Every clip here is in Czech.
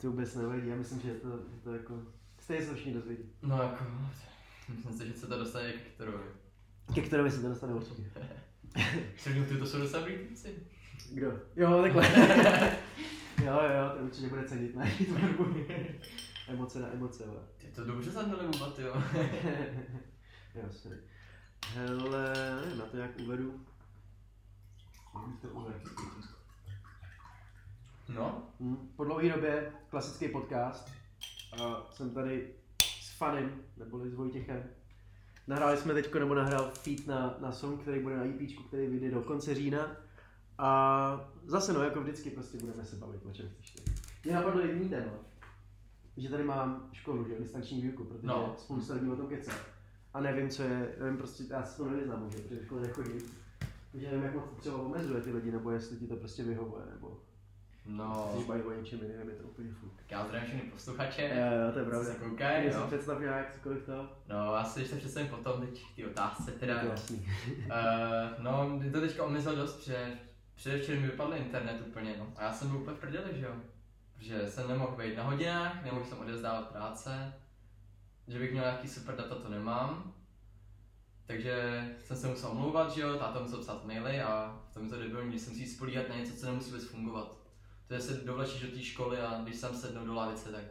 To vůbec nevadí, já myslím, že to, že to jako, stejně se všichni dozvědí. No jako, myslím si, že se to dostane k Hektorovi. Ke kterému se to dostane určitě. Celý ty to jsou docela dobrý. Kdo? Jo, takhle. jo, jo, to určitě bude cenit, ne? emoce na emoce, ale. Ty to dobře oba, jo. jo, sorry. Hele, nevím, na to jak uvedu. Jak to uvedl? No, Hm, po dlouhé době klasický podcast. A jsem tady s Fanem, neboli s Vojtěchem. Nahráli jsme teďko, nebo nahrál feat na, na song, který bude na EP, který vyjde do konce října. A zase no, jako vždycky prostě budeme se bavit, o čem chceš. Mě napadlo jediný téma, že tady mám školu, že distanční výuku, protože No. spousta lidí o tom kecá. A nevím, co je, nevím prostě, já se to nevyznám, že, protože školy nechodím. Takže nevím, jak moc třeba omezuje ty lidi, nebo jestli ti to prostě vyhovuje, nebo no. když baví o něčem jiném, je to úplně fuk. Tak já zdravím všechny posluchače. Jo, jo, to je pravda. Se koukají, Když si jo. představ nějak cokoliv to. No, já si ještě představím potom teď ty otázce teda. Je to. Uh, no, mě to teďka omezil dost, protože předevčer mi vypadl internet úplně, no. A já jsem byl úplně v prdeli, že jo. Protože jsem nemohl být na hodinách, nemohl jsem odezdávat práce, že bych měl nějaký super data, to nemám. Takže jsem se musel omlouvat, že jo, táta musel psát maily a v tomto debilní jsem si spolíhat na něco, co nemusí vůbec fungovat. To je se dovlečíš do té školy a když sam sednou do lavice, tak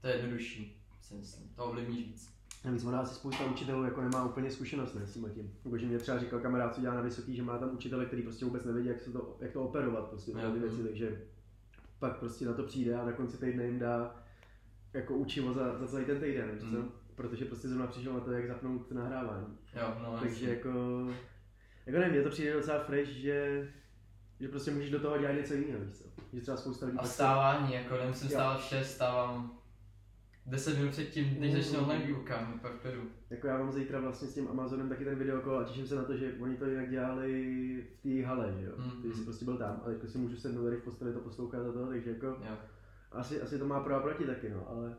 to je jednodušší, si myslím. To ovlivníš víc. Navíc ona asi spousta učitelů jako nemá úplně zkušenost ne, s tím tím. Jako, že mě třeba říkal kamarád, co dělá na vysoký, že má tam učitele, který prostě vůbec nevědí, jak, se to, jak to operovat, prostě ty věci, takže pak prostě na to přijde a na konci týdne jim dá jako učivo za, za celý ten týden? Mm. Protože prostě zrovna přišel na to, jak zapnout nahrávání. Jo, no, Takže jasně. jako, jako nevím, mně to přijde docela fresh, že, že prostě můžeš do toho dělat něco jiného, víš co? Že třeba spousta lidí A vstávání, jako nemusím stávat v 6, vstávám 10 minut předtím, než začne online výuka, v. Jako já mám zítra vlastně s tím Amazonem taky ten videokol a těším se na to, že oni to jinak dělali v té hale, že jo. Mm, Mm, Ty jsi mm. prostě byl tam a teďka si můžu sednout tady v posteli to poslouchat a to, takže jako Jo, asi, asi to má pro a proti taky, no, ale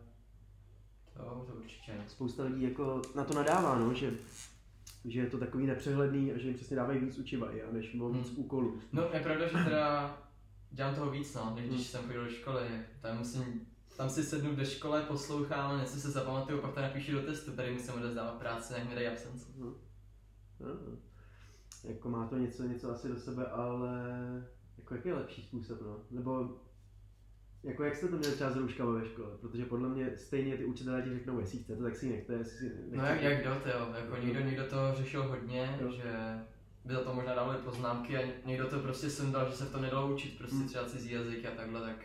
to, to určitě. spousta lidí jako na to nadává, no, že, že je to takový nepřehledný a že jim přesně dávají víc učiva, jo, než bylo víc Mm. úkolů. No, je pravda, že teda dělám toho víc, no, než když Mm. jsem chodil do školy. Tam musím, tam si sednu do školy, poslouchám, něco se zapamatuju, pak to napíšu do testu, tady musím odezdávat práci, jak mi dají absence. No. No. Jako má to něco, něco asi do sebe, ale jako jaký je lepší způsob, no? Nebo jako jak jste to měli třeba s rouškama ve škole? Protože podle mě stejně ty učitelé ti řeknou, jestli chcete, tak si nechte, jestli si nechcete. No jak, jak kdo, to jo, jako někdo, někdo to řešil hodně, Jo. že by za to možná dávali poznámky a někdo to prostě sundal, že se v tom nedalo učit, prostě Mm. třeba cizí jazyk a takhle, tak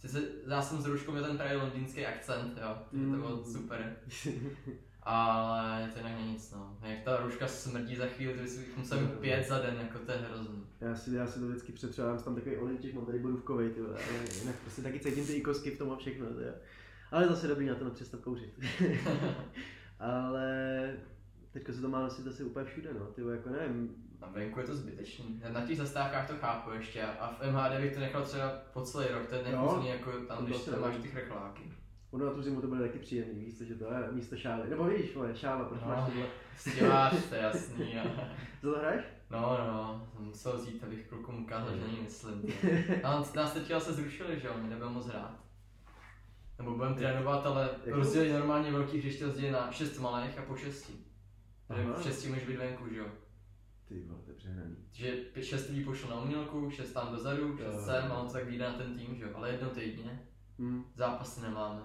Sice já jsem s Ruškou měl ten právě londýnský akcent, jo, takže to Mm. bylo super. Ale to jinak není nic, no. Jak ta ruška smrdí za chvíli, to bych musel mít pět za den, jako to je hrozný. Já si, já si to vždycky přetřebám, tam takový olejček, mám tady borůvkovej, ty vole, ale jinak prostě taky cítím ty ikosky v tom a všechno, ty jo. Ale zase dobrý na to nepřestat kouřit. ale teďka se to má nosit asi úplně všude, no, ty jako nevím, Na venku je to zbytečný. Na těch zastávkách to chápu ještě a v MHD bych to nechal třeba po celý rok, to je nechutný jako to tam, když tam máš ty chrekláky. Ono na tu zimu to bude taky příjemný, víš, že to je místo šály, nebo víš, vole, šála, proč No. máš tyhle, Stěláš, to je jasný. A... co to hraješ? No, no, jsem musel vzít, abych klukům ukázal, že není myslím. Nás, nás teď se zrušili, že jo, my nebudeme moc hrát. Nebo budeme trénovat, ale Jako? rozdělili normálně velký hřiště rozdělili na šest malých a po šesti. Takže v šesti můžeš být venku, že jo. Ty vole, to je přehnaný. Takže pět, šest lidí pošlo na umělku, šest tam dozadu, šest Jo. sem a on to tak vyjde na ten tým, že jo. Ale jednou týdně, Hmm. zápasy nemáme.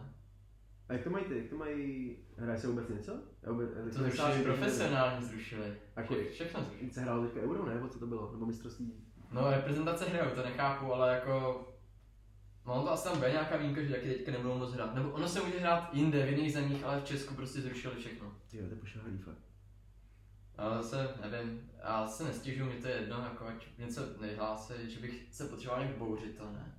A jak to mají ty, jak to mají, hraje se vůbec něco? Já vůbec, To zrušili profesionálně zrušili. A Vše- kolik? Všechno zrušili. Se hrálo teďka euro, ne? Nebo co to bylo? Nebo mistrovství? No, reprezentace hrajou, to nechápu, ale jako... No, on to asi tam bude nějaká výjimka, že taky teďka nebudou moc hrát. Nebo ono se může hrát jinde, v jiných zemích, ale v Česku prostě zrušili všechno. Ty jo, to je pošahalý fakt. Ale zase, nevím, já se nestěžuju, mi to je jedno, jako ať něco nehlásí, že bych se potřeboval nějak bouřit, to ne.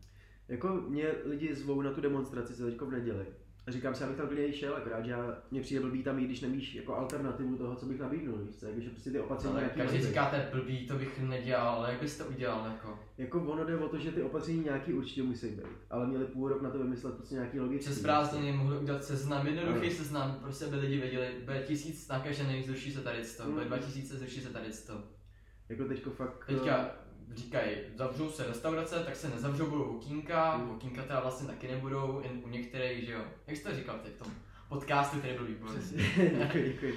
Jako mě lidi zvou na tu demonstraci se teďko v neděli. A říkám si, abych tam klidně šel, akorát, že já, mě přijde blbý tam jít, když nemíš jako alternativu toho, co bych nabídnul, víš co? Jakože prostě ty opatření Ale nějaký každý mají být. říká, to je blbý, to bych nedělal, ale jak bys to udělal, jako? Jako ono jde o to, že ty opatření nějaký určitě musí být, ale měli půl rok na to vymyslet prostě nějaký logický. Přes prázdniny mohli udělat seznam, jednoduchý Ano. seznam, prostě aby lidi věděli, bude tisíc nakažených, zruší se tady 100, bude Mm. 2000, zruší se tady 100. Jako teďko fakt... Teďka říkají, zavřou se restaurace, tak se nezavřou, budou okýnka, Mm. okýnka teda vlastně taky nebudou, jen u některých, že jo. Jak jsi to říkal teď v tom podcastu, který byl výborný. Přesně, děkuji, děkuji.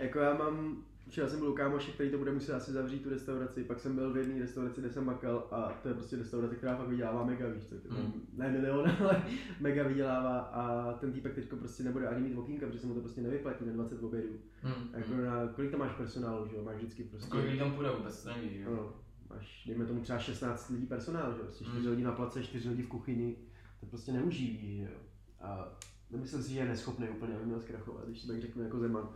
Jako já mám, včera jsem byl u kámoše, který to bude muset asi zavřít tu restauraci, pak jsem byl v jedné restauraci, kde jsem makal a to je prostě restaurace, která fakt vydělává mega, víš co, Mm. ne milion, ale mega vydělává a ten týpek teďko prostě nebude ani mít okýnka, protože se mu to prostě nevyplatí na 20 obědů. Hmm. Jako na, kolik tam máš personálu, že jo, máš vždycky prostě, Kolik tam půjde vůbec, to nevíš, že jo. no, máš, dejme tomu třeba 16 lidí personál, že jo, prostě 4 Mm. lidi na place, 4 lidi v kuchyni, to prostě neuživí, že jo. A nemyslím si, že je neschopný úplně, aby měl zkrachovat, když to tak řeknu jako Zeman.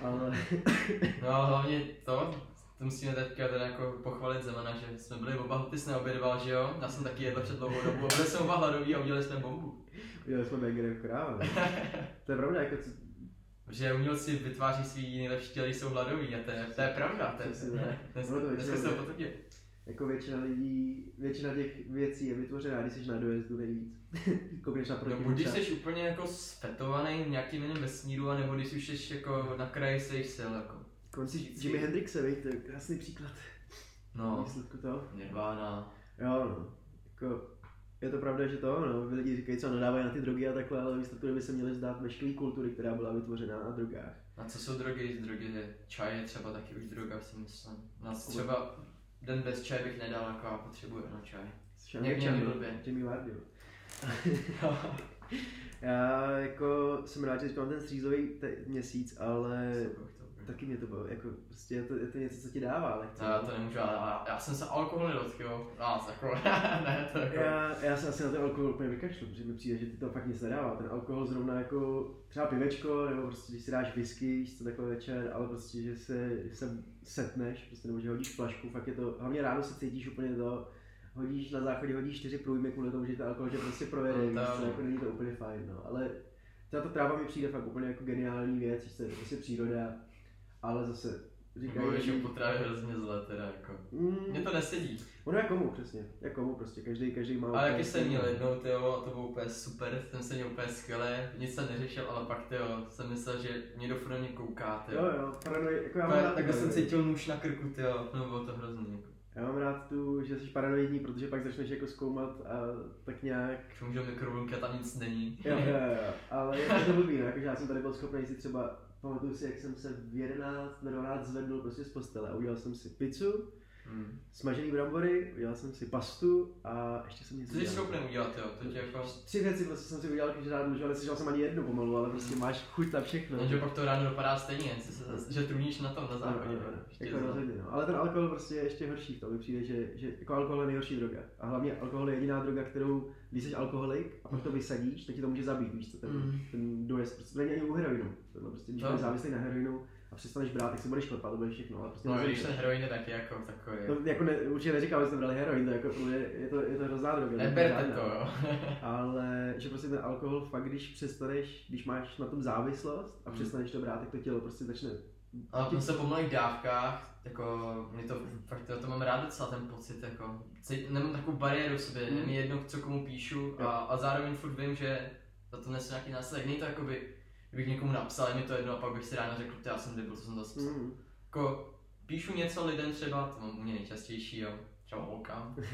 Ale No a hlavně to, to musíme teďka teda jako pochvalit Zemana, že jsme byli oba, ty jsi neobědoval, že jo? Já jsem taky jedl před dlouhou dobu, byli jsme oba hladoví a udělali jsme bombu. udělali jsme burger jako kráva? To je pravda, jako co, Že umělci vytváří svý nejlepší těla, když jsou hladoví a to je, to je pravda, to je, to dneska většinou se je. potvrdil. jako většina lidí, většina těch věcí je vytvořená, když jsi na dojezdu nejvíc. Koukneš na No buď když jsi úplně jako sfetovaný v nějakým jiném vesmíru, anebo když už jsi jako na kraji svých sil, jako. Konci Jimi Hendrixe, víš, to je krásný příklad. No, Výsledku toho. Nirvana. Jo, no. Jako, je to pravda, že to, no, lidi říkají, co nadávají na ty drogy a takhle, ale výsledku by se měly zdát veškeré kultury, která byla vytvořena na drogách. A co jsou drogy? Drogy je čaj je třeba taky už droga, si myslím. No třeba den bez čaje bych nedal, jako já potřebuju na čaj. Jak mě blbě. Jimmy Vardy, jo. Já jako jsem rád, že říkám ten střízový te- měsíc, ale taky mě to bylo, jako prostě je to, je to něco, co ti dává lekce. No, já to nemůžu, ale já, já jsem se alkohol nedotkl, jo. Já, jako, ne, to jako... Já, já se asi na ten alkohol úplně vykašlu, protože mi přijde, že ti to fakt nic nedává. Ten alkohol zrovna jako třeba pivečko, nebo prostě když si dáš whisky, co takhle večer, ale prostě, že se, se setneš, prostě, nebo že hodíš flašku, fakt je to, hlavně ráno se cítíš úplně to, hodíš na záchodě, hodíš čtyři průjmy kvůli tomu, že ten alkohol tě prostě projede, No, víš to co, jako není to úplně fajn, no. Ale třeba ta tráva mi přijde fakt úplně jako geniální věc, že to je prostě příroda, ale zase říkají, Říkají, že potravě hrozně zle, teda jako. mm, Mně to nesedí. ono jak komu, přesně, jak komu prostě, každý, každý má Ale jaký jsem měl jednou, tyjo, to bylo úplně super, jsem se měl úplně skvěle, nic jsem neřešil, ale pak tyjo, jsem myslel, že někdo furt na mě kouká, tyjo. Jo, jo, paranoid, jako já mám rád Takhle jsem cítil nůž na krku, tyjo, no bylo to hrozný, jako. Já mám rád tu, že jsi paranoidní, protože pak začneš jako zkoumat a tak nějak můžu mikrovlnky a tam nic není. Jo, jo, jo, ale je to blbý, no, jakože já jsem tady byl schopný si třeba, pamatuju si, jak jsem se v 11 nebo 12 zvednul prostě z postele a udělal jsem si pizzu, Hmm. smažený brambory, udělal jsem si pastu a ještě jsem něco Co jsi schopný udělat, jo, to tě jako... Tři věci prostě jsem si udělal každý rád, ale neslyšel jsem ani jednu pomalu, ale prostě máš chuť na všechno. No, že pak to ráno dopadá stejně, že, se, že truníš na tom na Ano, záchodě. ano, ano. ještě Jako rozhodně, no. Ale ten alkohol prostě je ještě horší v tom, mi přijde, že, že jako alkohol je nejhorší droga. A hlavně alkohol je jediná droga, kterou, když jsi alkoholik a pak to vysadíš, tak ti to může zabít, víš co, ten, Mm. ten dojezd, prostě to není ani u heroinu. Tohle prostě, když No. závislý na heroinu a přestaneš brát, tak se budeš klepat, to bude všechno, ale prostě No, když ten heroin je taky jako takový. to, jako ne, určitě neříkám, že jste brali heroin, to, jako, je, je, to, je to hrozná droga. Neberte to, jo. Ale že prostě ten alkohol fakt, když přestaneš, když máš na tom závislost a Mm. přestaneš to brát, tak to tělo prostě začne A to se po malých dávkách, jako, mě to, fakt to, to mám rád docela ten pocit, jako, cít, nemám takovou bariéru v sobě, Mm. je mi jedno, co komu píšu a, a zároveň furt vím, že za to nesu nějaký následek, není to jakoby, kdybych někomu napsal, je mi to jedno a pak bych si ráno řekl, "Ty, já jsem debil, co jsem zase psal. mm. Jako, píšu něco lidem třeba, to mám u mě nejčastější, jo, třeba holkám,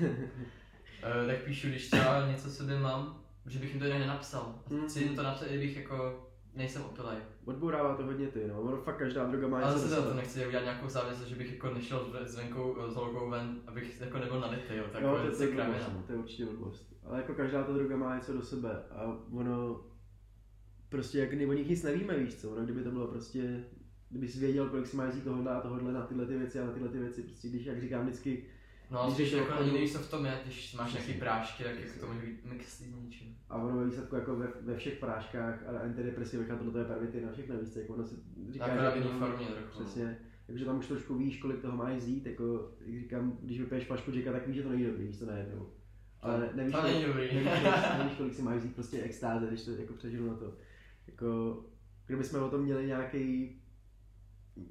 Eh, tak píšu, když třeba něco sobě mám, že bych jim to nenapsal. Mm. Chci jim to napsat, i bych jako nejsem opilej. Odbourává to hodně ty, no. Ono fakt každá droga má Ale něco zase do za to nechci udělat nějakou závislost, že bych jako nešel z- s venkou, s holkou ven, abych jako nebyl nalitý, jo, tak Jo, to, to to, je je blbost, no, to je určitě blbost. Ale jako každá ta droga má něco do sebe a ono prostě jak o nich nic nevíme, víš co, ono kdyby to bylo prostě, kdyby jsi věděl, kolik si máš vzít tohohle a tohohle na tyhle ty věci a na tyhle ty věci, prostě když, jak říkám vždycky, No Když spíš jako ani nevíš, co v tom je, když máš nějaký prášky, tak jako Přesně. to může být mixy s a ono ve výsledku jako ve, ve všech práškách a antidepresivech a tohle to je pervitin a všechno, víš co, jako ono se říká, Akorát v že- jiný formě trochu. no. Přesně, takže tam už trošku víš, kolik toho máš vzít, jako, jak říkám, když vypiješ flašku Jacka, tak víš, že to není dobrý, víš to najednou. Ale nevíš, to není dobrý. nevíš, kolik, nevíš, kolik si máš vzít prostě extáze, když to jako přežiju na to. Jako, kdyby jsme o tom měli nějaký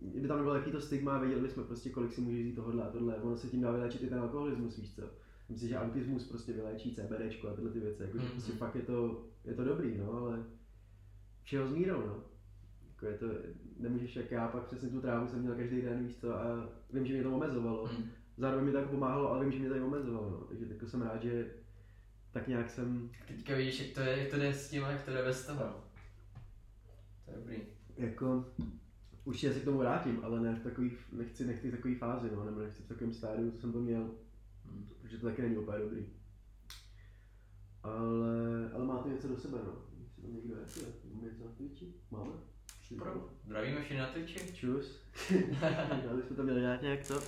kdyby tam nebylo jaký to stigma, věděli bychom prostě, kolik si můžeš vzít tohle a tohle. Ono se tím dá vyléčit i ten alkoholismus, víš co. Myslím, že autismus prostě vyléčí CBD a tyhle ty věci, jako, Mhm. prostě fakt je to, je to dobrý, no, ale všeho s mírou, no. Jako je to, nemůžeš jak já, pak přesně tu trávu jsem měl každý den, víš co, a vím, že mě to omezovalo, Hmm. zároveň mi to jako pomáhalo, ale vím, že mě to i omezovalo, no. takže jako jsem rád, že tak nějak jsem Teďka vidíš, jak to, je, jak to jde s tím, jak to jde bez toho. To je dobrý. jako určitě se k tomu vrátím, ale ne v takový, nechci, nechci v takový fázi, no, nebo nechci v takovém stádiu, co jsem to měl, Hm. protože to taky není úplně dobrý. Ale, ale máte něco do sebe, no. Jestli tam někdo je, máme něco na Twitchi? Máme? Pro. Zdravíme všichni na Twitchi. Čus. Já bychom to měli nějak, nějak to.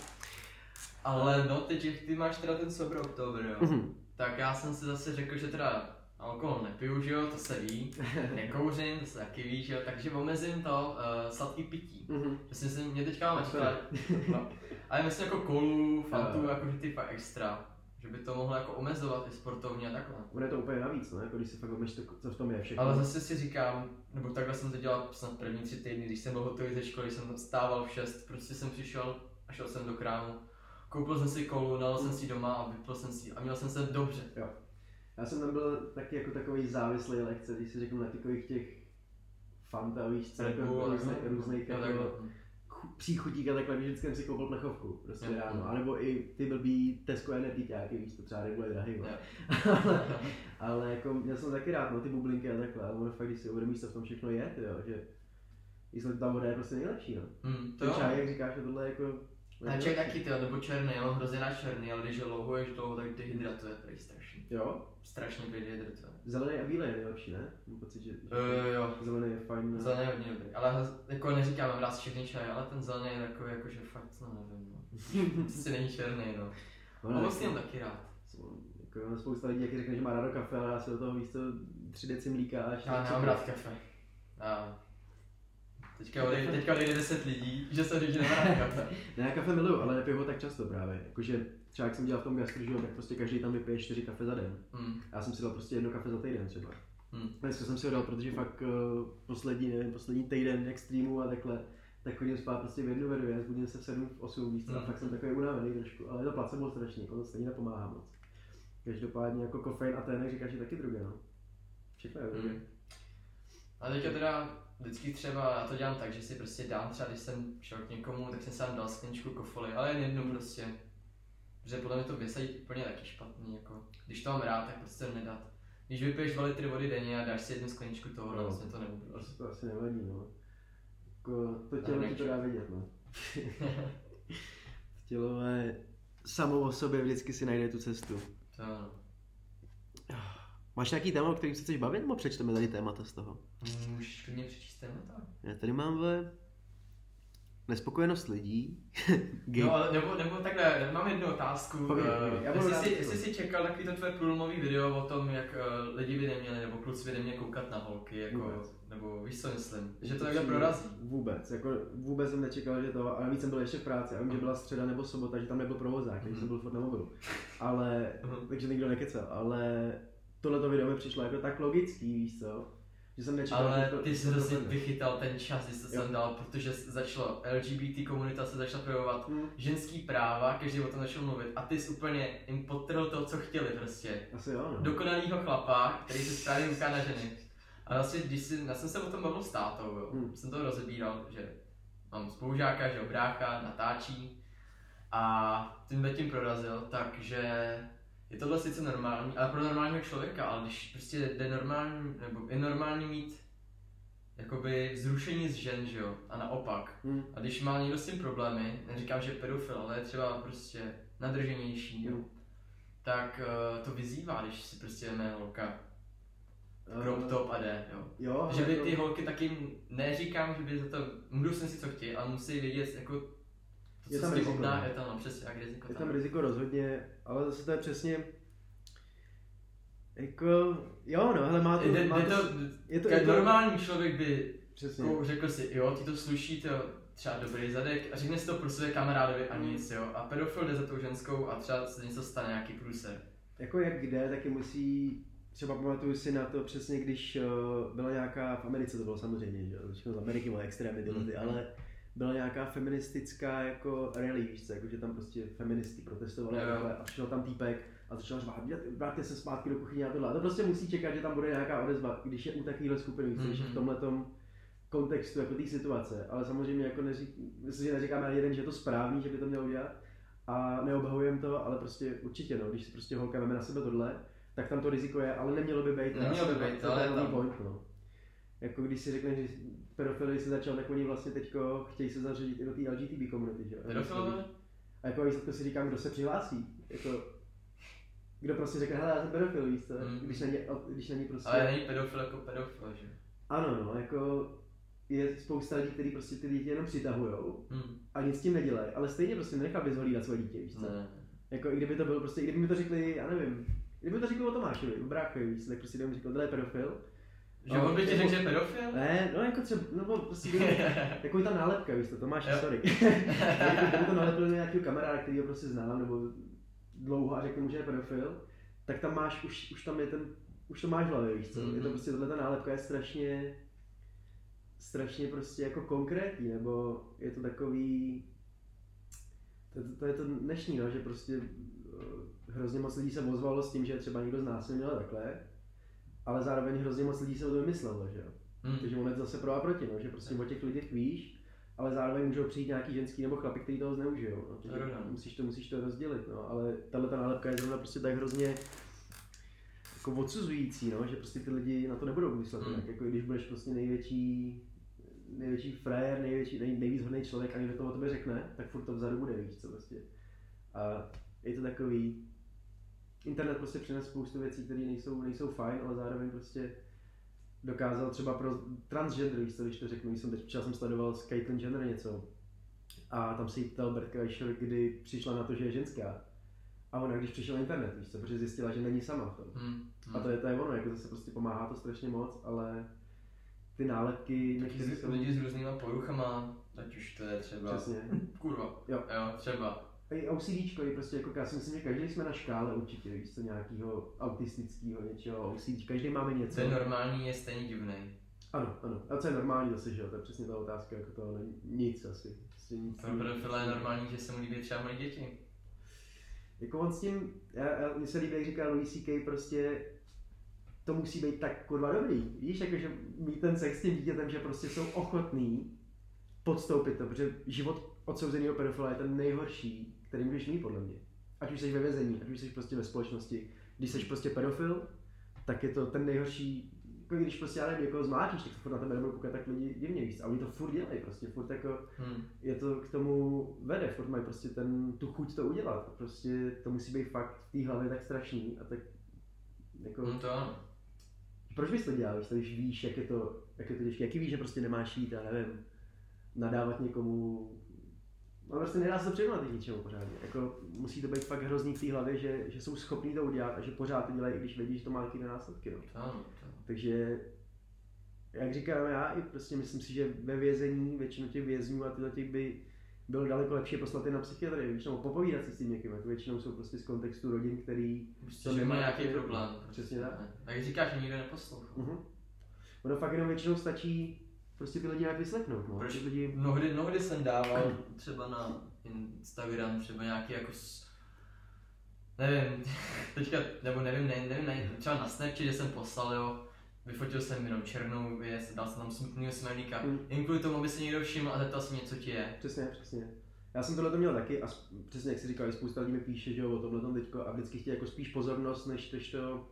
Ale no, teď jak ty máš teda ten sober oktober, jo. Mhm. Tak já jsem si zase řekl, že teda alkohol nepiju, že jo, to se ví. Nekouřím, to se taky ví, že jo. Takže omezím to uh, sladký pití. Mhm. Já si myslím, mě teďka čekat. No. Ale myslím jako kolu, fantu, Jo. jako že ty extra. Že by to mohlo jako omezovat i sportovně a takhle. Je to úplně navíc, no, jako když si fakt vemeš to, co v tom je všechno. Ale zase si říkám, nebo takhle jsem to dělal snad první tři týdny, když jsem byl hotový ze školy, jsem tam stával v 6, prostě jsem přišel a šel jsem do krámu. Koupil jsem si kolu, dal jsem si doma a vypil jsem si a měl jsem se dobře. Já jsem tam byl taky jako takový závislý lehce, když si řeknu na takových těch Fanta, víš co, jako různých, různých jako příchutík a takhle, vždycky jsem si koupil plechovku, prostě Jo. ráno, anebo i ty blbý Tesco energetikáky, víš, to třeba Red Bull je drahý. Jo. ale, ale jako měl jsem taky rád, no, ty bublinky a takhle, ale ono fakt, když si uvědomíš, co v tom všechno je, ty jo, že jestli ta voda je prostě nejlepší, no. Hmm, to Ten čaj, jak říkáš, že tohle je jako... A čaj taky ty, nebo černý, mám hrozně rád černý, ale když je louhuješ dlouho, tak dehydratuje, to je strašně. Jo, Strašně dehydratuje. zelený a bílý je nejlepší, ne? Mám pocit, že, Jo, jo. zelený je fajn. no. Zelený je hodně dobrý, ale jako neříkám, mám rád všechny čaje, ale ten zelený je takový, jako, že fakt, no nevím, no. Prostě není černý, no. Ono A je- vlastně mám taky rád. Jako ono spousta lidí, jak řekne, že má rádo kafe, ale já si do toho víc to 3 deci mlíka a Já nemám rád kafe. A teďka odejde, teďka odejde 10 lidí, že se nemám rád kafe. Ne, já kafe miluju, ale nepiju ho tak často právě. Jakože třeba jak jsem dělal v tom gastru, že tak prostě každý tam vypije 4 kafe za den. Hmm. Já jsem si dal prostě jedno kafe za týden třeba. Hmm. Dneska jsem si ho dal, protože fakt uh, poslední, nevím, poslední týden jak streamu a takhle, tak chodím spát prostě v jednu vedu, já zbudím se v 7, v 8 víc, a Hmm. fakt jsem takový unavený trošku, ale je to placebo strašně, jako to stejně nepomáhá moc. Každopádně jako kofein a ten, jak říkáš, je taky droga, no. Všechno je droga. Hmm. A teďka teda vždycky třeba, já to dělám tak, že si prostě dám třeba, když jsem šel k někomu, tak jsem sám dal skleničku kofoly, ale jen jednu prostě. Protože podle mě to vysadit úplně taky špatný, jako. Když to mám rád, tak prostě to nedat. Když vypiješ 2 litry vody denně a dáš si jednu skleničku toho, No. vlastně to nebude. Asi to asi nevadí, no. Jako, to tělo ti to dá vidět, no. Tělo je samo o sobě vždycky si najde tu cestu. To ano. Máš nějaký téma, o kterým se chceš bavit, nebo přečteme tady témata z toho? Můžeš klidně přečíst témata. Já tady mám ve nespokojenost lidí. No, ale nebo, nebo takhle, mám jednu otázku. Povídej, Eh, povídej, já jestli, rád si, slyšet. jestli jsi čekal takový to tvoje průlomový video o tom, jak uh, lidi by neměli, nebo kluci by neměli koukat na holky, jako, Vůbec. nebo víš co myslím, že to takhle prorazí. Vůbec, jako vůbec jsem nečekal, že to, a navíc jsem byl ještě v práci, a vím, že byla středa nebo sobota, že tam nebyl provozák, takže Mhm. jsem byl furt na mobilu. Ale, Mhm. takže nikdo nekecel, ale tohleto video mi přišlo jako tak logický, víš co, že jsem nečekal, Ale to, ty jsi to vychytal ten čas, kdy jsi Jo. sem dal, protože začalo LGBT komunita se začala projevovat Hm, ženský práva, každý o tom začal mluvit a ty jsi úplně jim podtrhl to, co chtěli prostě. asi jo, no. dokonalýho chlapa, který se správně kouká na ženy. A vlastně, když si, já jsem se o tom bavil s tátou, jo. Hmm. jsem to rozebíral, že mám spolužáka, že jo, brácha, natáčí a tím tím prorazil, takže je tohle sice normální, ale pro normálního člověka, ale když prostě jde normální, nebo je normální mít jakoby vzrušení z žen, že jo, a naopak. Hm, A když má někdo s tím problémy, neříkám, že je pedofil, ale je třeba prostě nadrženější, jo, hm. tak uh, to vyzývá, když si prostě jme holka Eh, crop top a jde, jo. Jo, Že by jako- ty holky taky, neříkám, že by za to, můžu si si co chtějí, ale musí vědět, jako, Je tam riziko, no. je tam, no, přesně, jak riziko Je tam riziko rozhodně, ale zase to je přesně, jako, jo no, hele má to, Jde, má to, je to, je to, normální člověk by přesně, jako, řekl si, jo, ti to sluší, to třeba dobrý zadek a řekne si to pro své kamarádovi a nic, jo. A pedofil jde za tou ženskou a třeba se něco stane, nějaký průser. jako jak kde, taky musí, třeba pamatuju si na to přesně, když uh, byla nějaká, v Americe to bylo samozřejmě, že z Ameriky bylo extrémy tyhle ty, Mm. ale byla nějaká feministická jako rally, víš jako že tam prostě feministky protestovaly Jo, a přišel tam týpek a začal řvát, vráťte se zpátky do kuchyně a tohle. A to prostě musí čekat, že tam bude nějaká odezva, když je u takovéhle skupiny, co, když je v Mhm. tomhletom kontextu jako té situace, ale samozřejmě jako neřík, myslím, že neříkáme ani jeden, že je to správný, že by to měl udělat, A neobhajujeme to, ale prostě určitě, no, když si prostě holka veme na sebe tohle, tak tam to riziko je, ale nemělo by být. Nemělo by být, to, ale je hlavní tam- point, no. Jako když si řekne, že pedofily se začal, tak oni vlastně teďko chtějí se zařadit i do té LGTB komunity, že? jo? Pedofilové? A jako výsledku si říkám, kdo se přihlásí. Jako, kdo prostě řekne, hele, já jsem pedofil, víš co? Mm. Když není, když není prostě... Ale není pedofil jako pedofil, že? Ano, no, jako je spousta lidí, kteří prostě ty děti jenom přitahujou Hm. a nic s tím nedělají, ale stejně prostě nenechá vyzvolídat své dítě, víš co? Ne. Jako i kdyby to bylo prostě, i kdyby mi to řekli, já nevím, kdyby to řekli o Tomášovi, o bráchovi, víš co, tak prostě kdyby mi řekl, tohle je pedofil. Že on by ti řekl, že je pedofil? Ne, no jako třeba, no prostě jako je ta nálepka, víš to, Tomáš, sorry. kdyby to nalepil na nějakého kamaráda, který ho prostě znám, nebo dlouho a řekl mu, že je pedofil, tak tam máš, už, už tam je ten, už to máš v hlavě, víš co, je to Mhm. prostě, tohle ta nálepka je strašně, strašně prostě jako konkrétní, nebo je to takový, to, to, to je to dnešní, no, že prostě eh, hrozně moc lidí se ozvalo s tím, že třeba někdo znásilnil a takhle, ale zároveň hrozně moc lidí se o to vymyslelo, že jo. Hm. Takže on je zase pro a proti, no, že prostě o těch lidech víš, ale zároveň můžou přijít nějaký ženský nebo chlapi, kteří toho zneužijou. No. Takže Pravda. musíš to, musíš to rozdělit, no. ale tahle ta nálepka je zrovna prostě tak hrozně jako odsuzující, no, že prostě ty lidi na to nebudou myslet Mm. jinak. Jako když budeš prostě největší největší frajer, největší, nej, nejvíc hodný člověk a někdo to o tebe řekne, tak furt to vzadu bude, víš co prostě. A je to takový, internet prostě přines spoustu věcí, které nejsou, nejsou fajn, ale zároveň prostě dokázal třeba pro transgender, víš co, když to řeknu, jsem teď včera jsem sledoval s Caitlyn Jenner něco a tam se jí ptal Bert Kreischer, kdy přišla na to, že je ženská. A ona, když přišla na internet, víš co, protože zjistila, že není sama v tom. Hm. A to je, to je ono, jako zase prostě pomáhá to strašně moc, ale ty nálepky Taky z- jsou... lidi s různýma poruchama, ať už to je třeba... Přesně. Kurva. Jo. Jo, třeba. I je prostě jako, já si myslím, že každý jsme na škále určitě, víš co, nějakého autistického něčeho, OCD, každý máme něco. Co je normální, je stejně divný. Ano, ano. A co je normální zase, že jo, to je přesně ta otázka, jako to není nic asi. Prostě nic. Pro pedofila je normální, že se mu líbí třeba moje děti. Jako on s tím, já, já mně se líbí, jak říká Louis C.K. prostě to musí být tak kurva dobrý. Víš, jakože mít ten sex s tím dítětem, že prostě jsou ochotný podstoupit to, protože život odsouzeného pedofila je ten nejhorší, který můžeš mít podle mě. Ať už jsi ve vězení, ať už jsi prostě ve společnosti. Když jsi prostě pedofil, tak je to ten nejhorší, jako když prostě já nevím, někoho zmlátíš, tak to furt na tebe nebudou koukat tak lidi divně víc. A oni to furt dělají, prostě furt jako Hm. je to k tomu vede, furt mají prostě ten, tu chuť to udělat. Prostě to musí být fakt v té hlavě tak strašný a tak jako, Hm, to ano. proč bys to dělal, když víš, jak je to, jak je to těžké, jaký víš, že prostě nemáš jít, já nevím, nadávat někomu, no prostě nedá se to přirovnat k ničemu pořádně, jako musí to být fakt hrozný v té hlavě, že, že jsou schopní to udělat a že pořád to dělají, i když vědí, že to má nějaké následky, no. Ano. To. Takže, jak říkám já, i prostě myslím si, že ve vězení většinu těch vězňů a tyhle těch by bylo daleko lepší poslat je na psychiatrii, nebo popovídat si s tím někým, jako většinou jsou prostě z kontextu rodin, který... Prostě, To nemá nějaký nějaký- problém. Přesně tak. Tak říkáš, že nikdo neposlouchá. Uh-huh. Ono fakt jenom většinou stačí prostě ty lidi nějak vyslechnout, no. Proč? Ty lidi... Mnohdy, mnohdy jsem dával třeba na Instagram třeba nějaký jako s... Nevím, teďka, nebo nevím, ne, nevím, ne, třeba na Snapchat, že jsem poslal, jo, vyfotil jsem jenom černou věc, dal jsem tam smutnýho smajlíka, Mm. jen kvůli tomu, aby se někdo všiml a zeptal se mě, co ti je. Přesně, přesně. Já jsem tohle to měl taky a přesně jak jsi říkal, spousta lidí mi píše, že jo, o tomhle tom teďko a vždycky chtějí jako spíš pozornost, než, to,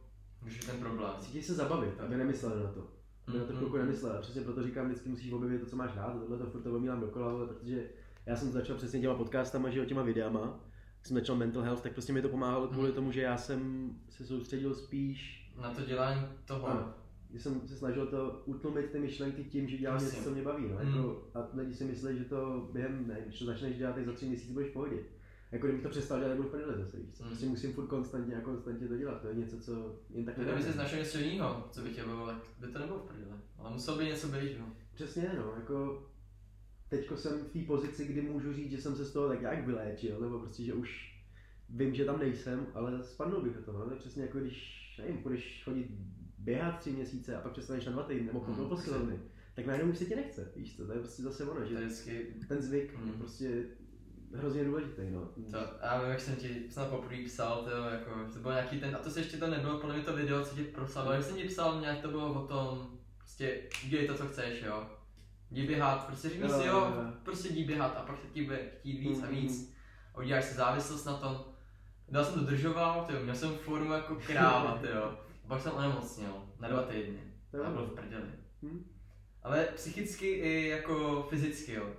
Už je ten problém. chtějí se zabavit, aby nemysleli na to. Aby na to Mm, chvilku mm, nemyslel. Přesně proto říkám, vždycky musíš objevit to, co máš rád, tohle to furt to omílám dokola, ale protože já jsem začal přesně těma podcastama, že jo, těma videama, když jsem začal mental health, tak prostě mi to pomáhalo kvůli Mm. tomu, že já jsem se soustředil spíš, Na to dělání toho. Ano. že jsem se snažil to utlumit ty myšlenky tím, že dělám něco, co mě baví. No. Mm. Jako, a lidi si myslí, že to během, ne, když to začneš dělat, tak za tři měsíce budeš v pohodě. Jako kdybych to přestal dělat, nebudu v prdeli zase, víš co? Mm. Prostě musím furt konstantně a konstantně to dělat, to je něco, co jen tak Kdyby jsi našel něco jiného, co by tě bavilo, tak by to nebylo v prdele. Ale muselo by něco být, no. Přesně, no, jako teďko jsem v té pozici, kdy můžu říct, že jsem se z toho tak jak vyléčil, nebo prostě, že už vím, že tam nejsem, ale spadnul bych do toho, no, to je přesně jako když, nevím, budeš chodit běhat tři měsíce a pak přestaneš na dva týdny, nebo kouknout Hmm, po posilovny, tak najednou už se ti nechce, víš co, to je prostě zase ono, že vždycky ten zvyk Hmm. je prostě hrozně důležitý, no. To, já vím, jak jsem ti snad poprvé psal, to, jako, to byl nějaký ten, a to se ještě to nebylo, podle mě to video, co ti proslavil, když jsem ti psal, nějak to bylo o tom, prostě dělej to, co chceš, jo. Jdi běhat, prostě řekni Jo, si, jo, jo, jo. prostě jdi běhat a pak se ti bude chtít víc a Mhm. víc. a uděláš si závislost na tom. Dál jsem dodržoval, tyjo, měl jsem formu jako kráva. A pak jsem onemocněl na dva týdny. To je A byl ono. v prdeli. Hm? Ale psychicky i jako fyzicky, jo.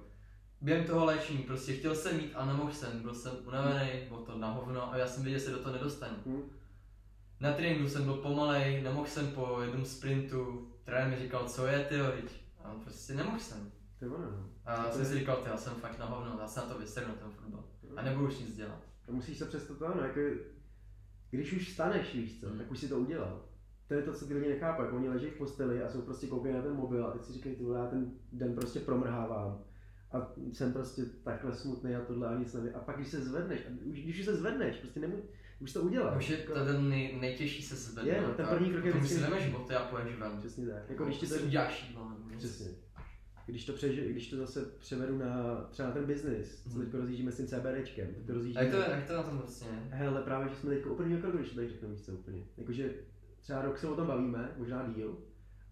Během toho léčení prostě chtěl jsem mít a nemohl jsem, byl jsem unavený, bylo to na hovno a já jsem věděl, že se do toho nedostanu. Hm? Na tréninku jsem byl pomalej, nemohl jsem po jednom sprintu, trenér mi říkal, co je ty? A prostě nemohl jsem. Je ono, no. A jsem si říkal, ty, já jsem fakt na hovno, já se na to vystrhnu ten fotbal. A nebudu už nic dělat. A musíš se přesto to, no, jako, když už vstaneš, víš co, Hmm. tak už si to udělal. To je to, co ty lidi nechápou, jako oni leží v posteli a jsou prostě koukali na ten mobil a teď si říkají, ty vole, já ten den prostě promrhávám. A jsem prostě takhle smutný a tohle a nic nevím. A pak když se zvedneš, a už, když se zvedneš, prostě nemů, už to uděláš. Už je to ten nej, nejtěžší se zvednout. Je, no, ten první krok je Potom si vždycky- vezmeš boty a půjdeš ven. Přesně tak. Jako když to, si uděláš jídlo přesně. Když to, přeži, když to zase převedu na třeba na ten biznis, co Hmm. teď rozjíždíme s tím CBDčkem, tak to A rozjíždíme. jak to, jak to na tom vlastně? Hele, právě, že jsme teď u prvního kroku, když to tady řeknu místo úplně. Jakože třeba rok se o tom bavíme, možná díl,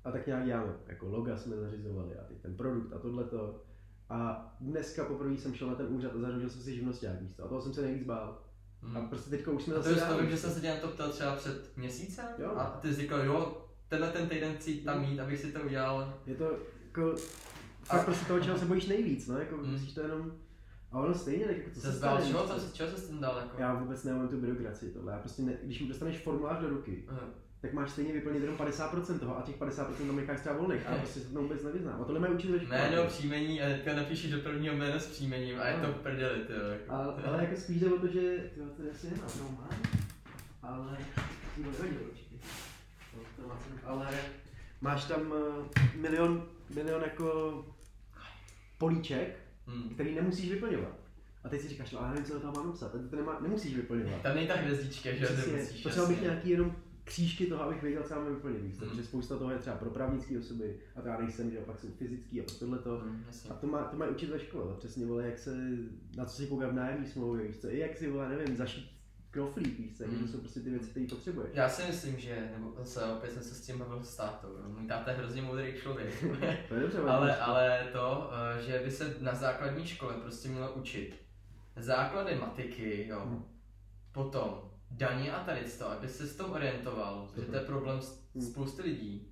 a tak nějak děláme. Jako loga jsme zařizovali a teď ten produkt a tohleto. A dneska poprvé jsem šel na ten úřad a zařídil jsem si živnosták místo. A toho jsem se nejvíc bál. A Hmm. prostě teďka už jsme A to zase to, vím, že jsem se tě na to ptal třeba před měsícem Jo. a ty jsi říkal, jo, tenhle ten týden chci tam mít, abych si to udělal. Je to jako... Fakt prostě toho, čeho se bojíš nejvíc, no, jako Hmm. musíš to jenom... A ono stejně, tak jako co se stane, čeho, co? čeho jsi s tím dal jako? Já vůbec nemám tu byrokracii tohle. Já prostě ne, když mi dostaneš formulář do ruky, Aha. Tak máš stejně vyplnit jenom 50% toho a těch 50% tam necháš třeba volných. A prostě se to vůbec nevyznám. A tohle mají učit škole. Jméno, příjmení a teďka napíšeš do prvního jména s příjmením a je to prdeli, ty jo. jako. Ale jako spíš jde o to, že tyjo, to je asi jedna, no ale ty nevadí určitě. No, to má. Ale máš tam eh, milion, milion jako políček, Hmm. který nemusíš vyplňovat. A teď si říkáš, no, a já nevím, co do toho mám napsat. To nemá, nemusíš vyplňovat. Tam není ta hvězdička, že Přesně, potřeboval bych nějaký jenom křížky toho, abych věděl, co mám vyplnit. Hmm. protože spousta toho je třeba pro právnické osoby a to já nejsem, že pak jsou fyzický a tohle to. Hmm, jasně. A to má, to má učit ve škole, to přesně vole, jak se, na co si kouká v nájemní smlouvě, víš co, i jak si vole, nevím, zašít knoflík, víš co, Mm. mm. to jsou prostě ty věci, které potřebuješ. Já si myslím, že, nebo zase opět jsem se s tím bavil s tátou, můj táta je hrozně moudrý člověk. To je dobře, ale, ale to, eh, že by se na základní škole prostě mělo učit základy matiky, jo, Hmm. potom daně a tady to, aby se s tom orientoval, že to je problém s- Hmm. spousty lidí.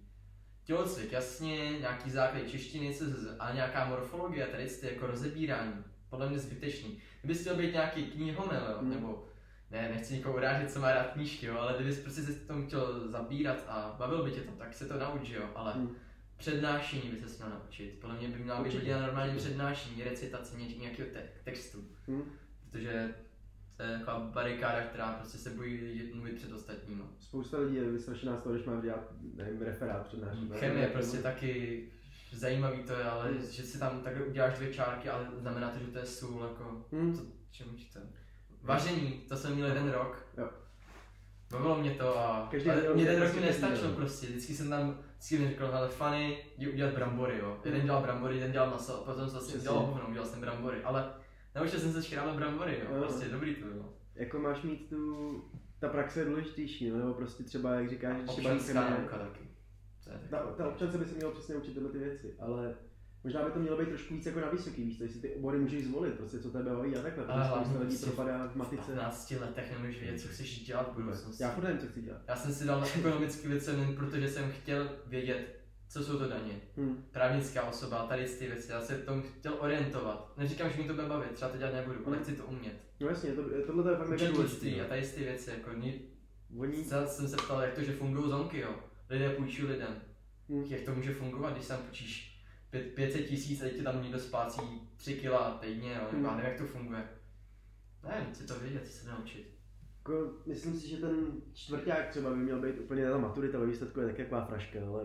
Tělocvik, jasně, nějaký základ češtiny, CZZ, a nějaká morfologie, tady ty jako rozebírání, podle mě zbytečný. Kdyby chtěl být nějaký knihomil, jo, Hmm. nebo ne, nechci nikoho urážet, co má rád knížky, jo, ale kdybys prostě se s tom chtěl zabírat a bavil by tě to, tak se to nauč, jo, ale Hmm. přednášení by se měl naučit. Podle mě by měla být hodina normální přednášení, recitace ně- nějakého te- textu. Hm? Protože to je taková barikáda, která prostě se bojí vidět- mluvit před ostatními. Spousta lidí je vystrašená z toho, když mám dělat, nevím, referát přednášet. Chemie prostě taky zajímavý to je, ale Hmm. že si tam takhle uděláš dvě čárky, ale znamená to, že to je sůl, jako, Hm? to, čemu to? Vaření, to jsem měl jeden rok. Jo. Bavilo mě to a Každý ale den mě ten rok prostě mi nestačil den. prostě, vždycky jsem tam, vždycky mi říkal, ale funny, jdi udělat brambory, jo. Jeden dělal brambory, jeden dělal maso, a potom jsem vlastně Přesně. dělal hovno, udělal jsem brambory, ale naučil jsem se škrábat brambory, jo, Jo. prostě dobrý to bylo. Jako máš mít tu, ta praxe je důležitější, no, nebo prostě třeba, jak říkáš, Občanská chemie, nauka taky. Ta, ta občance by se měla přesně učit tyhle ty věci, ale možná by to mělo být trošku víc jako na vysoký místo, jestli ty obory můžeš zvolit, prostě co tebe baví a takhle, Ale spousta lidí prostě propadá v V matice. 15 letech nemůžeš vědět, co chceš dělat v budoucnosti. Já furt nevím, co chci dělat. Já jsem si dal na ekonomický věci, protože jsem chtěl vědět, co jsou to daně. Hm. Právnická osoba, tady ty věci, já se v tom chtěl orientovat. Neříkám, že mi to bude bavit, třeba to dělat nebudu, ale Hmm. chci to umět. No jasně, to, tohle je fakt mega a tady ty věci, jako ni, Oni, já jsem se ptal, jak to, že fungují zonky, jo. Lidé půjčují lidem. hm. Jak to může fungovat, když tam půjčíš pět- 500 tisíc a teď ti tam někdo splácí 3 kila týdně, jo. Hmm. Já nevím, jak to funguje. Ne, chci to vědět, chci se naučit. Jako, myslím si, že ten čtvrták třeba by měl být úplně ta maturita ve výsledku je tak taková fraška, ale...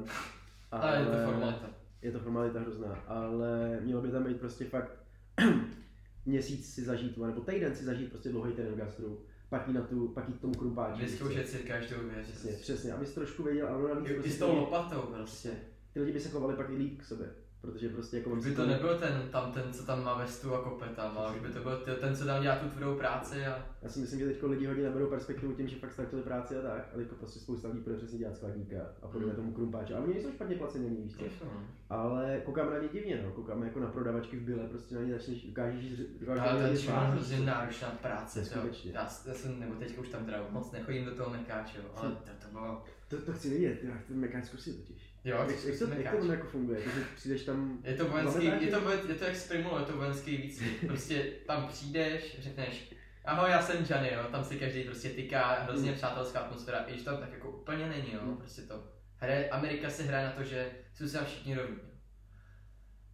Ale je to formalita. Je to formalita hrozná, ale mělo by tam být prostě fakt měsíc si zažít, nebo týden si zažít prostě dlouhý týden v gastru, pak jít, na tu, pak k tomu krumpáči. Vyzkoušet si každou věc. Přesně, přesně, abys trošku věděl, ale navíc I prostě s tou lopatou prostě. ty lidi by se chovali pak i líp k sobě, protože prostě jako Už by to nebyl ten, tam ten, co tam má vestu a kope tam, ale už by to byl ten, co tam dělá tu tvrdou práci a... Já si myslím, že teď lidi hodně neberou perspektivu tím, že fakt ztratili práci a tak, a teďko prostě spousta lidí bude přesně dělat skladníka a podobně Hmm. tomu krumpáče. A oni nejsou špatně placení, víš co? No. Ale koukáme na ně divně, no. Koukáme jako na prodavačky v byle, prostě na ně začneš, dokážeš, dokážeš Ale to je hrozně náročná práce. Neskutečně. Já, já jsem, nebo teďka už tam teda moc nechodím do toho mekáče, jo, ale to, to bylo... To, to chci vidět, já ten mekáč zkusit totiž. Jo, Jak, jak, to, jak to jako funguje? Takže přijdeš tam... Je to vojenský, je to, je? to jak z Primulo, je to vojenský výcvik. Prostě tam přijdeš, řekneš, ahoj, já jsem Johnny, jo, tam si každý prostě tyká, hrozně Mm. přátelská atmosféra, i když tam tak jako úplně není, jo, Mm. prostě to. Hraje, Amerika se hraje na to, že jsou se všichni rovní.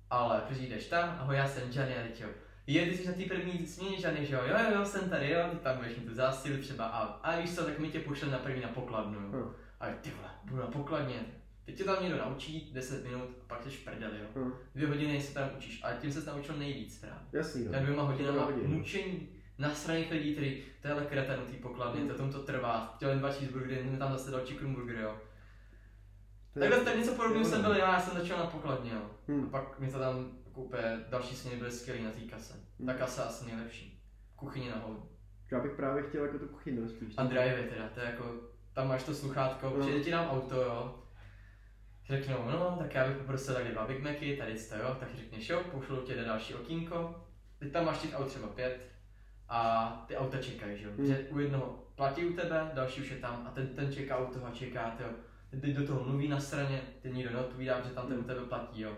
Ale přijdeš tam, ahoj, já jsem Johnny, a teď jo. Je, ty jsi na té první směně, Johnny, že jo, jo, jo, jsem tady, jo, ty tam budeš mít tu zásilu třeba, a, a víš co, tak my tě pošlem na první na pokladnu, jo. Hm. A ty vole, jdu na pokladně. Teď tě tam někdo naučí 10 minut a pak jsi v prdeli, jo. Hm. Dvě hodiny se tam učíš, ale tím se naučil nejvíc právě. Jasný, no. Dvěma hodinama hodiny. mučení nasraných lidí, který to je ale kreténu té pokladny, Mm. to tom to trvá. Chtěl jen dva cheeseburgery, mi tam zase dal chicken burger, jo. Je- Takhle tak něco podobného jsem byl já, já jsem začal na pokladně, jo. A Hm. pak mi to tam koupě, další směny byly skvělý na té kase. Mm. Ta kasa asi nejlepší. Kuchyně na hovno. Já bych právě chtěl jako tu kuchyni spíš. A drive teda, to je jako, tam máš to sluchátko, No. přijde ti nám auto, jo. Řeknou, no, tak já bych poprosil tady dva Big Macy, tady jste, jo, tak řekneš, jo, pošlu tě do další okýnko, teď tam máš těch aut třeba pět a ty auta čekají, že jo, Hmm. u jednoho platí u tebe, další už je tam a ten, ten čeká u toho a čeká, jo. Teď do toho mluví na straně, ty nikdo neodpovídá, že tam ten u tebe platí, jo.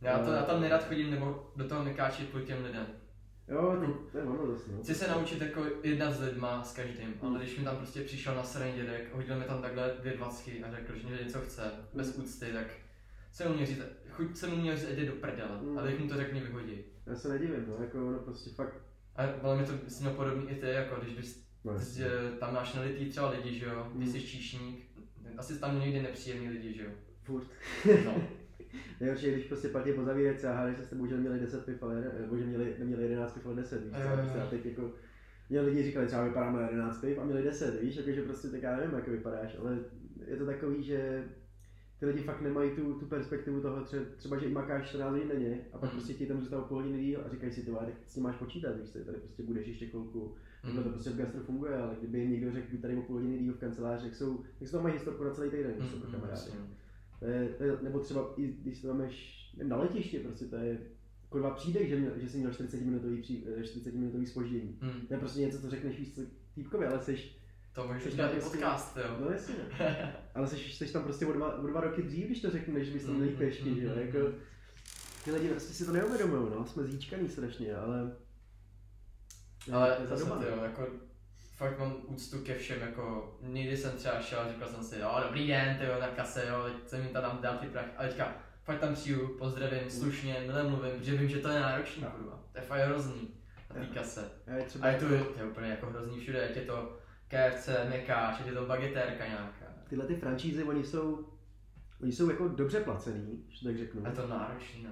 Já, to, já tam nerad chodím, nebo do toho nekáčit kvůli těm lidem. Jo, to, to je ono dost, no. Chci se naučit jako jednat s lidma, s každým, Hmm. ale když mi tam prostě přišel na straně dědek, hodil mi tam takhle dvě dvacky a řekl, že mě něco chce, bez Hmm. úcty, tak jsem mu měl říct, chuť jsem mu měl říct, jde do prdele, Hmm. a teď mu to řekl, mě vyhodí. Já se nedivím, no, jako ono prostě fakt, A ale mi to s měl podobný i ty, jako když bys, no, prostě, tam máš nalitý třeba lidi, že jo, ty Hmm. jsi číšník, asi tam někdy nepříjemný lidi, že jo. furt. No. Nejhorší je, když prostě platí po zavírece a hádají se s tebou, že neměli 10 piv, ale nebo že měli, neměli 11 piv, ale 10, víš, co? jo. Prostě a teď jako, mě lidi říkali, třeba vypadám na 11 piv a měli 10, víš, jakože prostě tak já nevím, jak vypadáš, ale je to takový, že ty lidi fakt nemají tu, tu perspektivu toho, tře, třeba, že i makáš 14 hodin denně a pak Hmm. prostě ti tam zůstávají půl hodiny díl a říkají si, ty tak s tím máš počítat, víš, tady prostě budeš ještě chvilku, Takhle to Mm. prostě v gastro funguje, ale kdyby jim někdo řekl, tady o půl hodiny díl v kanceláři, jak jsou, jak jsou tam mají historku na celý týden, když jsou Mm, to mm, to je, nebo třeba i když to máš nevím, na letišti, prostě to je kurva přijdeš, že, měl, že jsi měl 40 minutový, pří, eh, 40 minutový spoždění. Mm. To je prostě něco, co řekneš víc týpkovi, ale jsi, To můžeš Což dělat i prostě- podcast, jo. no jasně, ne. ale jsi, jsi tam prostě o dva, o dva roky dřív, když to řeknu, než bys tam měl jít Mm, pěšky, že jo, mm, jako, ty lidi prostě si to neuvědomují, no, jsme zíčkaný strašně, ale Ale zase doba, ty no. jo, jako fakt mám úctu ke všem, jako někdy jsem třeba šel a říkal jsem si, jo, dobrý den, ty jo, na kase, jo, jsem jim tam dal ty prach, a teďka fakt tam přijdu, pozdravím, slušně, milé mluvím, protože vím, že to je náročný, No. kurva, to je fakt hrozný na té kase. A je A je to, to je úplně jako hrozný všude, ať je to KFC, Mekáč, ať je to bagetérka nějaká. tyhle ty franšízy, oni jsou, oni jsou jako dobře placený, že tak řeknu, A to náročný, no.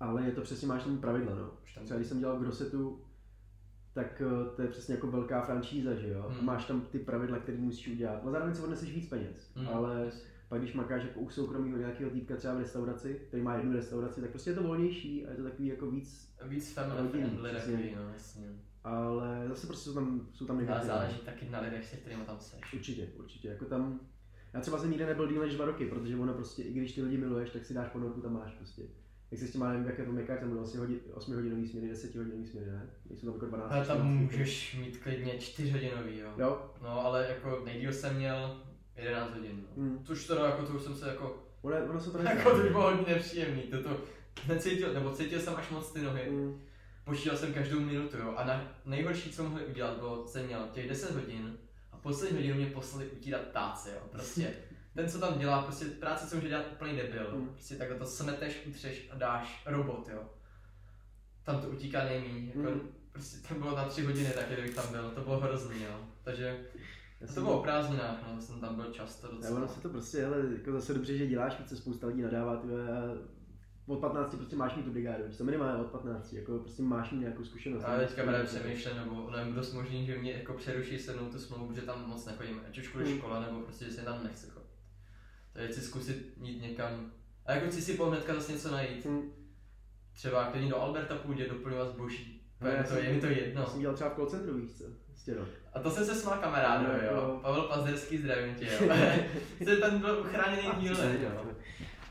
ale je to přesně, máš tam pravidla, no. Třeba když jsem dělal Grossetu, tak eh, to je přesně jako velká franšíza, že jo? Hmm. Máš tam ty pravidla, které musíš udělat. No zároveň si odneseš víc peněz, Mm. ale pak když makáš jako u soukromého nějakého týpka třeba v restauraci, který má jednu restauraci, tak prostě je to volnější a je to takový jako víc, Víc family friendly takový, no, jasně. ale zase prostě jsou tam, jsou tam Ale negativní. záleží taky na lidech, se kterými tam seš. Určitě, určitě, jako tam, já třeba jsem nikdy nebyl díl než dva roky, protože ono prostě, i když ty lidi miluješ, tak si dáš ponorku, tam máš prostě. Jak se s tím má, nevím, jak je to mekáč, tam bylo asi hodin, 8 hodinový směny, 10 hodinový směny, ne? Nejsou tam jako 12. Ale tam 14. můžeš mít klidně 4 hodinový, jo. Jo, No, ale jako nejdíl jsem měl 11 hodin, no. Hmm. Což teda jako to už jsem se jako, ono, ono se to jako to by bylo hodně nepříjemný, toto necítil, nebo cítil jsem až moc ty nohy. Mm. Počítal jsem každou minutu, jo. A na, nejhorší, co mohli udělat, bylo, jsem měl těch 10 hodin a poslední hodinu mě poslali utírat táci, jo. Prostě ten, co tam dělá, prostě práce, co může dělat úplný debil. Mm. Prostě takhle to smeteš, utřeš a dáš robot, jo. Tam to utíká nejmíň, jako, Mm. prostě to bylo na tři hodiny taky, kdybych tam byl, to bylo hrozný, jo. Takže Já to jsem- bylo o prázdninách, no, jsem tam byl často docela. ono se to prostě, hele, jako zase dobře, že děláš, se spousta lidí nadává, ty vole, a od 15 prostě máš mít tu brigádu, to minimálně od 15, jako prostě máš mít nějakou zkušenost. A teďka právě přemýšlím, nebo nevím, dost možný, že mě jako přeruší se mnou tu smlouvu, že tam moc nechodím, ať už kvůli Hmm. škole, nebo prostě, že se tam nechci chodit. Takže chci zkusit jít někam, a jako chci si po hnedka zase něco najít. Hm. Třeba klidně do Alberta půjde doplňovat zboží. No, je, to, jsem- je mi to Já jedno. jsem dělal třeba v call centru, víš co? Prostě no. A to jsem se smál kamarádu, No, jo. Pavel Pazderský, zdravím tě, jo. Jsi ten byl uchráněný dílem, jo.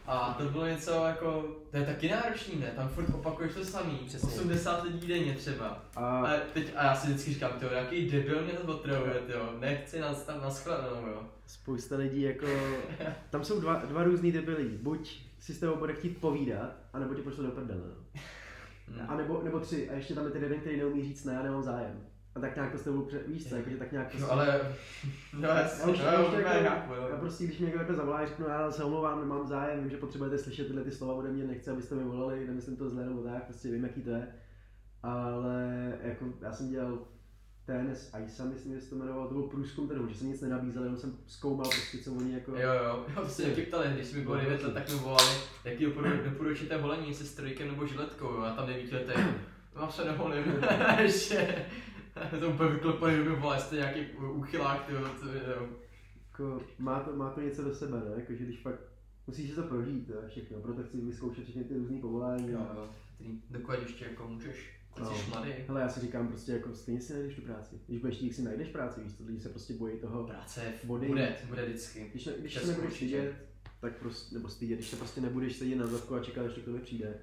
A to bylo něco jako, to je taky náročný, ne? Tam furt opakuješ to samý, Přesně. 80 lidí denně třeba. A A, teď, a já si vždycky říkám, tyjo, jaký debil mě to otravuje, jo. Nechci nás tam naschledanou, jo. spousta lidí jako, tam jsou dva, dva různý lidí. Buď si s tebou bude chtít povídat, anebo tě pošle do prdele. no. Hm. A nebo, nebo tři, a ještě tam je ten jeden, který neumí říct ne, já nemám zájem. A tak nějak to s tebou, pře- víš co, jakože tak nějak to No ale, no jasně, Já no, už, já, už úplně jako, chápu, já jo. prostě, když mě někdo jako zavolá, řeknu, já se omlouvám, nemám zájem, vím, že potřebujete slyšet tyhle ty slova ode mě, nechci, abyste mi volali, nemyslím to zle nebo tak, prostě vím, jaký to je. Ale jako já jsem dělal TNS ISA, myslím, že se to jmenovalo, to byl průzkum trhu, že jsem nic nenabízel, jenom jsem zkoumal prostě, co oni jako... Jo, jo, jo, to se taky ptali, když mi bylo 9 let, tak mi volali, jaký doporu- doporučíte volení se strojkem nebo žiletkou, jo, a tam 9 letech, mám se nevolím, ještě, to úplně vyklopaný, že mi volá, jste nějaký to, jo. Jako, má, to, má to něco do sebe, ne? Jako, že když fakt musíš si to prožít, jo, všechno, proto chci vyzkoušet všechny ty různý povolání. Jo, jo, dokud ještě jako můžeš, ty No. jsi mladý. Hele, já si říkám prostě jako stejně si najdeš tu práci. Když budeš chtít, si najdeš práci, víš co, lidi se prostě bojí toho. Práce Vody. bude, bude vždycky. Když, ne, když se nebudeš stydět, tak prostě, nebo stydět, když se prostě nebudeš sedět na zadku a čekat, až to k tobě přijde.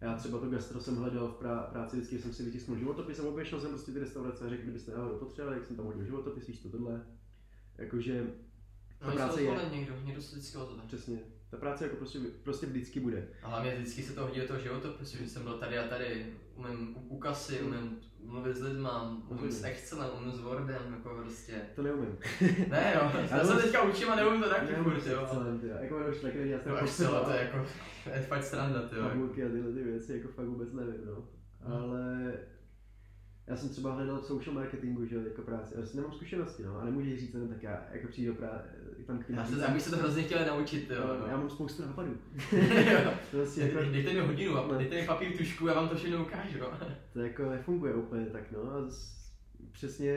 Já třeba to gastro jsem hledal v prá- práci, vždycky jsem si vytisknul životopis a oběšel jsem prostě ty restaurace a řekl, kdybyste náhodou potřebovali, jak jsem tam hodil životopis, víš to tohle. Jakože ta No, práce je, někdo, někdo se vždycky ozve. přesně, ta práce jako prostě, prostě vždycky bude. A hlavně vždycky se to hodí do toho životopisu, že jsem byl tady a tady, umím u, kasy, umím mluvit s lidma, umím s Excelem, umím s Wordem, jako prostě. To neumím. Ne jo, já se teďka učím a neumím to taky furt, jo. excelent, jo. Jako už taky já jsem To Excel, to je jako, je fakt sranda, ty jo. tabulky a tyhle ty věci, jako fakt vůbec nevím, no. Hmm. Ale já jsem třeba hledal v social marketingu, že jo, jako práci, ale nemám zkušenosti, no, a nemůžeš říct jenom tak já, jako přijdu do práce, tam k Já, se, já bych se to hrozně chtěl naučit, jo. já mám spoustu nápadů. To vlastně jako, Dej- Dejte mi hodinu a Ne. dejte mi papír, tušku, já vám to všechno ukážu. to jako nefunguje úplně tak, no, a z, přesně,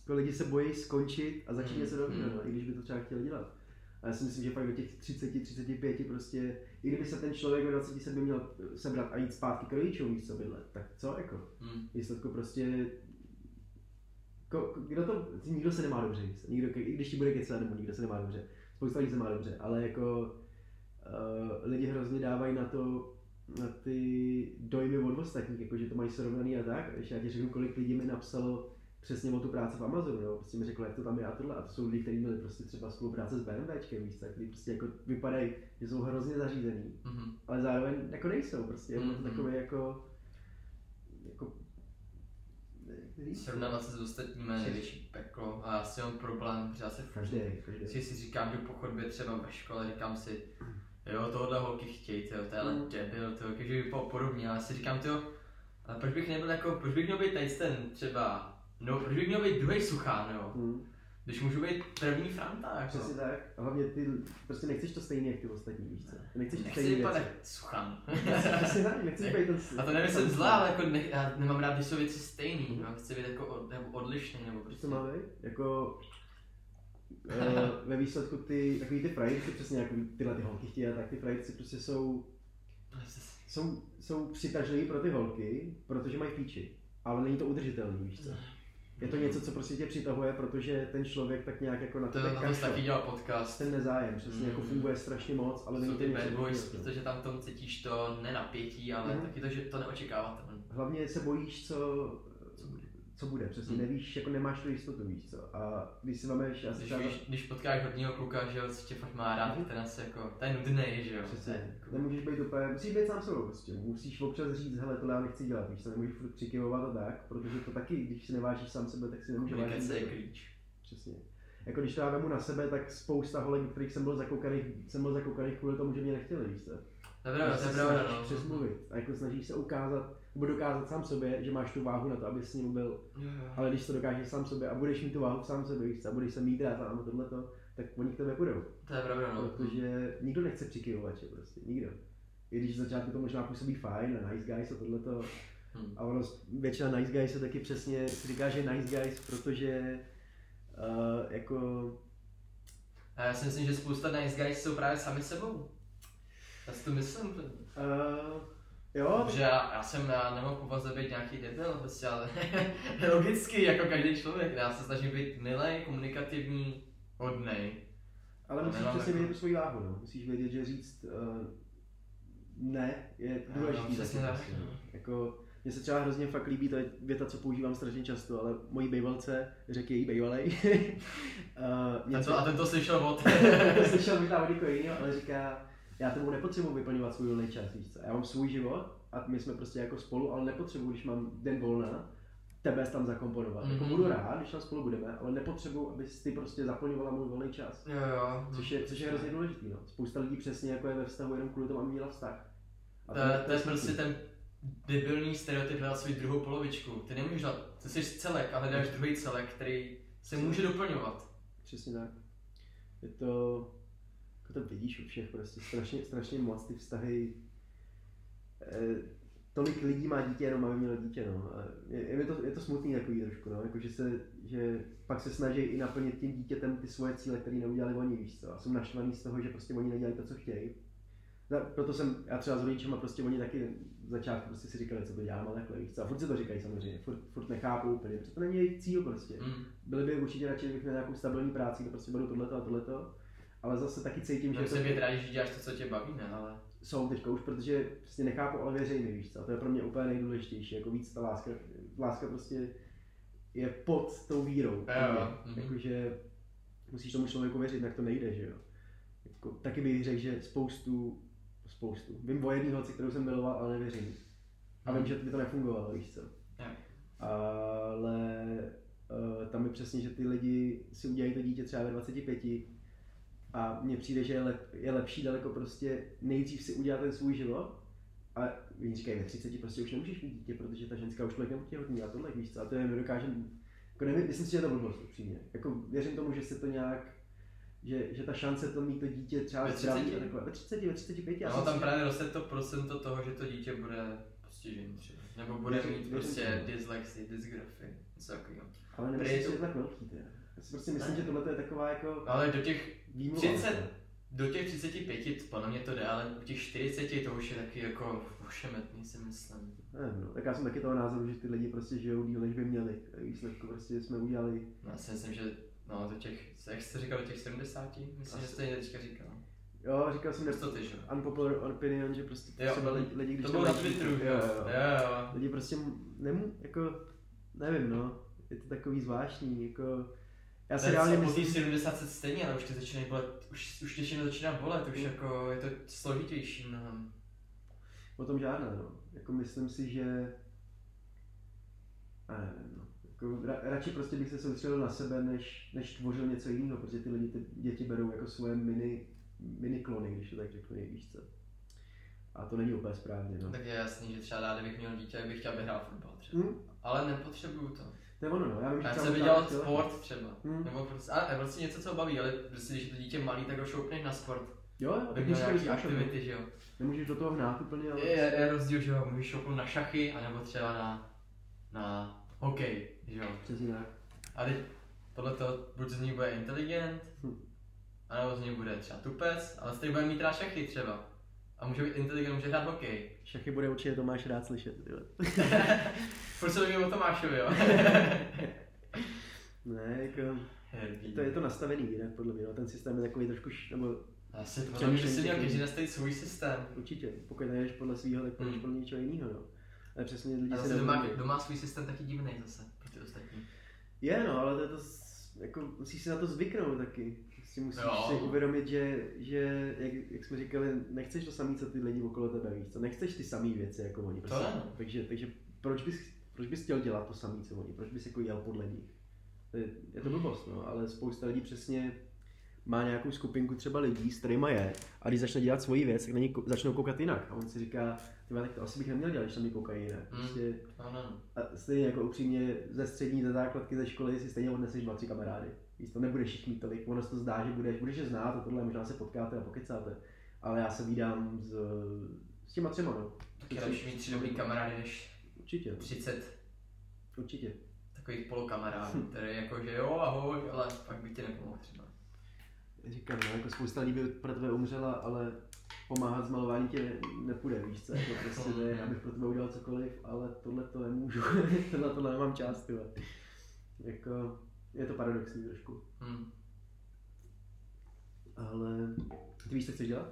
jako lidi se bojí skončit a začít Hmm, něco dobrého, hmm. no, i když by to třeba chtěli dělat. A já si myslím, že fakt do těch 30, 35 prostě, i kdyby se ten člověk ve 27 měl sebrat a jít zpátky k rodičům místo bydlet, tak co jako? Hm. výsledku prostě ko, kdo to, nikdo se nemá dobře, víš co? nikdo, i když ti bude kecat, nebo nikdo se nemá dobře, spousta lidí se má dobře, ale jako uh, lidi hrozně dávají na to, na ty dojmy od ostatních, jako že to mají srovnaný a tak, a když já ti řeknu, kolik lidí mi napsalo přesně o tu práci v Amazonu, jo? prostě mi řeklo, jak to tam je a tohle, a to jsou lidi, kteří měli prostě třeba spolupráce s BMWčkem, víš co, kteří prostě jako vypadají, že jsou hrozně zařízený, Mhm. ale zároveň jako nejsou, prostě jako Mhm. to takové jako, jako? Srovnávat se s ostatními je největší peklo a já si mám problém, protože já se Každý, každý. si, si říkám, že po chodbě třeba ve škole, říkám si, jo, tohle holky chtějí, tyjo, to je ale Mm. debil, tyjo, takže by podobně, ale si říkám, tyjo, ale proč bych nebyl jako, proč bych měl být tady ten třeba, no, proč bych měl být druhý suchán, jo, Hmm, když můžu být první franta, jako. přesně tak. A hlavně ty, prostě nechceš to stejně jak ty ostatní, víš co? Nechceš ty Nechci stejné vypadat suchan. Přesně tak, nechceš být ten... A to nemyslím zlá, ale jako ne, já nemám rád, když jsou věci stejný, no, chci být jako od, nebo odlišný, nebo prostě. co má být? Jako... Uh, ve výsledku ty, takový ty frajerci, přesně jako tyhle ty holky chtějí, tak ty frajerci prostě jsou, jsou, jsou přitažliví pro ty holky, protože mají píči. Ale není to udržitelný, víš co? Je to něco, co prostě tě přitahuje, protože ten člověk tak nějak jako na To, tebe na to kašle. taky dělal podcast. Ten nezájem, přesně, jako Mm. funguje strašně moc, ale není to něco bad boys, protože tam v tom cítíš to nenapětí, ale Mhm. taky to, že to neočekáváte. Hlavně se bojíš, co, Co bude? přesně, Hmm. nevíš, jako nemáš tu jistotu, víš co. A když si vemeš, já si Když, třeba, víš, když potkáš hodního kluka, že jo, co tě fakt má rád, Mhm. ten asi jako, to je nudný, že jo. To přesně, je jako- nemůžeš být úplně, musíš být sám sebou prostě, musíš občas říct, hele, tohle já nechci dělat, víš co, nemůžeš furt přikyvovat a tak, protože to taky, když si nevážíš sám sebe, tak si nemůžeš vážit. Je klíč. Přesně. Jako když to já vemu na sebe, tak spousta holek, kterých jsem byl zakoukaný, jsem byl zakoukaný kvůli tomu, že mě nechtěli, víš co. To je pravda, to je se pravda, snažíš no. přesmluvit a jako snažíš se ukázat, nebo dokázat sám sobě, že máš tu váhu na to, aby s ním byl jo. Ale když to dokážeš sám sobě a budeš mít tu váhu sám sobě, víš a budeš se mít rád a tohleto, tak oni k tebe půjdou. To je pravda, no. Protože nikdo nechce přikyvovače prostě, nikdo. I když začátku to možná působí fajn, a nice guys a tohleto. Hm. A ono, většina nice guys se taky přesně si říká, že nice guys, protože uh, jako, A já si myslím, že spousta nice guys jsou právě sami sebou. Já si to myslím. Uh, jo, Že já, já jsem, já nemohu povaze být nějaký debil, prostě, ale logicky, jako každý člověk, já se snažím být milej, komunikativní, hodnej. ale musíš přesně vědět svoji váhu, no. Musíš vědět, že říct uh, ne je důležitý. přesně tak, prostě, no. Jako, mně se třeba hrozně fakt líbí, to je věta, co používám strašně často, ale mojí bejvalce řekl její bejvalej. uh, A, to, a ten to slyšel od... slyšel možná od někoho jiného, ale říká, já tomu nepotřebuji vyplňovat svůj volný čas, víš co? Já mám svůj život a my jsme prostě jako spolu, ale nepotřebuji, když mám den volna, tebe tam zakomponovat. Mm-hmm. Jako Mhm. budu rád, když tam spolu budeme, ale nepotřebuji, abys ty prostě zaplňovala můj volný čas. Jo, jo. Což je, což je hrozně důležitý, no. Spousta lidí přesně jako je ve vztahu jenom kvůli tomu, aby měla vztah. A To, je- to je prostě ten debilní stereotyp hledat svou druhou polovičku. Ty nemůžeš dát, ty jsi celek a hledáš druhý celek, který se může doplňovat. Přesně tak. Je to, to vidíš u všech, prostě strašně, strašně moc ty vztahy. Eh, tolik lidí má dítě, jenom aby mělo dítě, no. A je, je, to, je to smutný takový trošku, no. Jako, že, se, že pak se snaží i naplnit tím dítětem ty svoje cíle, které neudělali oni, víš co. A jsou naštvaný z toho, že prostě oni nedělají to, co chtějí. Za- Proto jsem, já třeba s rodičema prostě oni taky v začátku prostě si říkali, co to dělám, ale takhle, víš co. A furt si to říkají samozřejmě, furt, furt nechápou úplně, protože to není jejich cíl prostě Mm. byli by určitě radši, kdybych měl nějakou stabilní práci, kde prostě budu tohleto a tohleto. Ale zase taky cítím, že Můžeme to se být rádi, že děláš to, co tě baví, ne, ale... jsou teďka už, protože prostě nechápu, ale mi, víš co. A to je pro mě úplně nejdůležitější, jako víc ta láska, láska prostě je pod tou vírou. Jo, mě. jo, mhm. Jakože musíš tomu člověku věřit, jinak to nejde, že jo. Jako, taky bych řekl, že spoustu, spoustu. Vím o jedný holce, kterou jsem miloval, ale nevěřím. A vím, že by to nefungovalo, víš co. Ale uh, tam je přesně, že ty lidi si udělají to dítě třeba ve 25 a mně přijde, že je, lep, je lepší daleko prostě nejdřív si udělat ten svůj život a oni říkají, ve 30 prostě už nemůžeš mít dítě, protože ta ženská už tolik nepotěhotní a tohle, víš co, a to je nedokáže, jako nevím, myslím si, že je to blbost upřímně. Jako věřím tomu, že se to nějak, že, že ta šance to mít to dítě třeba Ve zdravý 30? a takhle, ve 30, ve 35, já No, tam myslím, právě roste to procento toho, že to dítě bude postižený třeba. Nebo bude Věřím- mít prostě dyslexii, dysgrafii, něco takového. ale nemyslím, že to- je to tak velký, teda. Já si prostě myslím, Ne. že tohle je taková jako Ale do těch, výmluva. 30. do těch 35 podle mě to jde, ale u těch 40 to už je taky jako ošemetný si myslím. Nevím, no. Tak já jsem taky toho názoru, že ty lidi prostě žijou díl, než by měli. Výsledku prostě jsme udělali. No, já si myslím, že no, do těch, jak jste říkal, do těch 70, myslím, že Asi. jste teďka říkal. Jo, říkal jsem Nesto ty, že? unpopular opinion, že prostě Jo, třeba lidi, lidi když To bylo na Twitteru, jo, jo. jo, jo. Lidi prostě nemů, jako, nevím no, je to takový zvláštní, jako, já si reálně po myslím, 70 se stejně, ale už to začínají bolet, už, už těším začíná bolet, už Mm. jako je to složitější mnohem. o tom žádná, no. Jako myslím si, že, a nevím, no. Jako, ra, radši prostě bych se soustředil na sebe, než, než tvořil něco jiného, protože ty lidi ty děti berou jako svoje mini, mini klony, když to tak řeknu, víš co. A to není úplně správně, no. Tak je jasný, že třeba rád, kdybych měl dítě, bych chtěl, aby hrál fotbal třeba. Hm? Ale nepotřebuju to. To je ono, no. Já vím, že Já třeba dělat chtěl- sport třeba. Hm. Nebo prostě, a, a prostě něco, co baví, ale prostě, když je to dítě malý, tak ho šoupneš na sport. Jo, jo, tak musíš nějaký aktivity, že jo. Nemůžeš do toho hnát úplně, ale... Je, je, je rozdíl, že jo, můžeš šoupnout na šachy, anebo třeba na, na hokej, že jo. Přesně tak. A teď podle toho buď z ní bude inteligent, Hm. anebo z ní bude třeba tupec, ale stejně bude mít rád šachy třeba. A může být inteligent, může hrát hokej. Šachy bude určitě Tomáš rád slyšet. Proč se bavíme o Tomášovi, jo? Ne, jako... Herbí. To je to nastavený jinak, podle mě, no. Ten systém je takový trošku, nebo Asi mě, že si měl každý nastavit svůj systém. určitě, pokud nejdeš podle svého, tak půjdeš Hm. podle něčeho jiného, no. Ale přesně lidi A se doma, doma svůj systém taky divný zase, pro ty ostatní. Je, no, ale to je to, jako, musíš si na to zvyknout taky. Prostě musíš Jo. si uvědomit, že, že jak, jak, jsme říkali, nechceš to samé, co ty lidi okolo tebe, víš co? Nechceš ty samé věci jako oni. Prostě. no. Takže, takže proč, bys, proč bys chtěl dělat to samé, co oni? Proč bys jako jel podle nich? To je, je to blbost, no, ale spousta lidí přesně má nějakou skupinku třeba lidí, s kterýma je, a když začne dělat svoji věc, tak na ní ko- začnou koukat jinak. A on si říká, ty tak to asi bych neměl dělat, když na mě koukají jinak. Hmm. Prostě, no. a stejně jako upřímně ze střední, ze základky, ze školy si stejně odneseš dva, tři kamarády. Víš, to nebudeš jich mít tolik, ono se to zdá, že budeš, budeš je znát a tohle, možná se potkáte a pokecáte. Ale já se vídám s, s těma třema, no. Tak je lepší mít tři dobrý kamarády, než Určitě, 30 určitě. takových polokamarádů, které jako, že jo, ahoj, ale pak by ti nepomohl třeba. Říkám, no, jako spousta lidí by pro tebe umřela, ale pomáhat s malováním tě ne, nepůjde, víš co, jako prostě ne, abych pro tebe udělal cokoliv, ale tohle to nemůžu, tohle to nemám tyhle. Jako, je to paradoxní trošku. Hmm. Ale ty víš, co chceš dělat?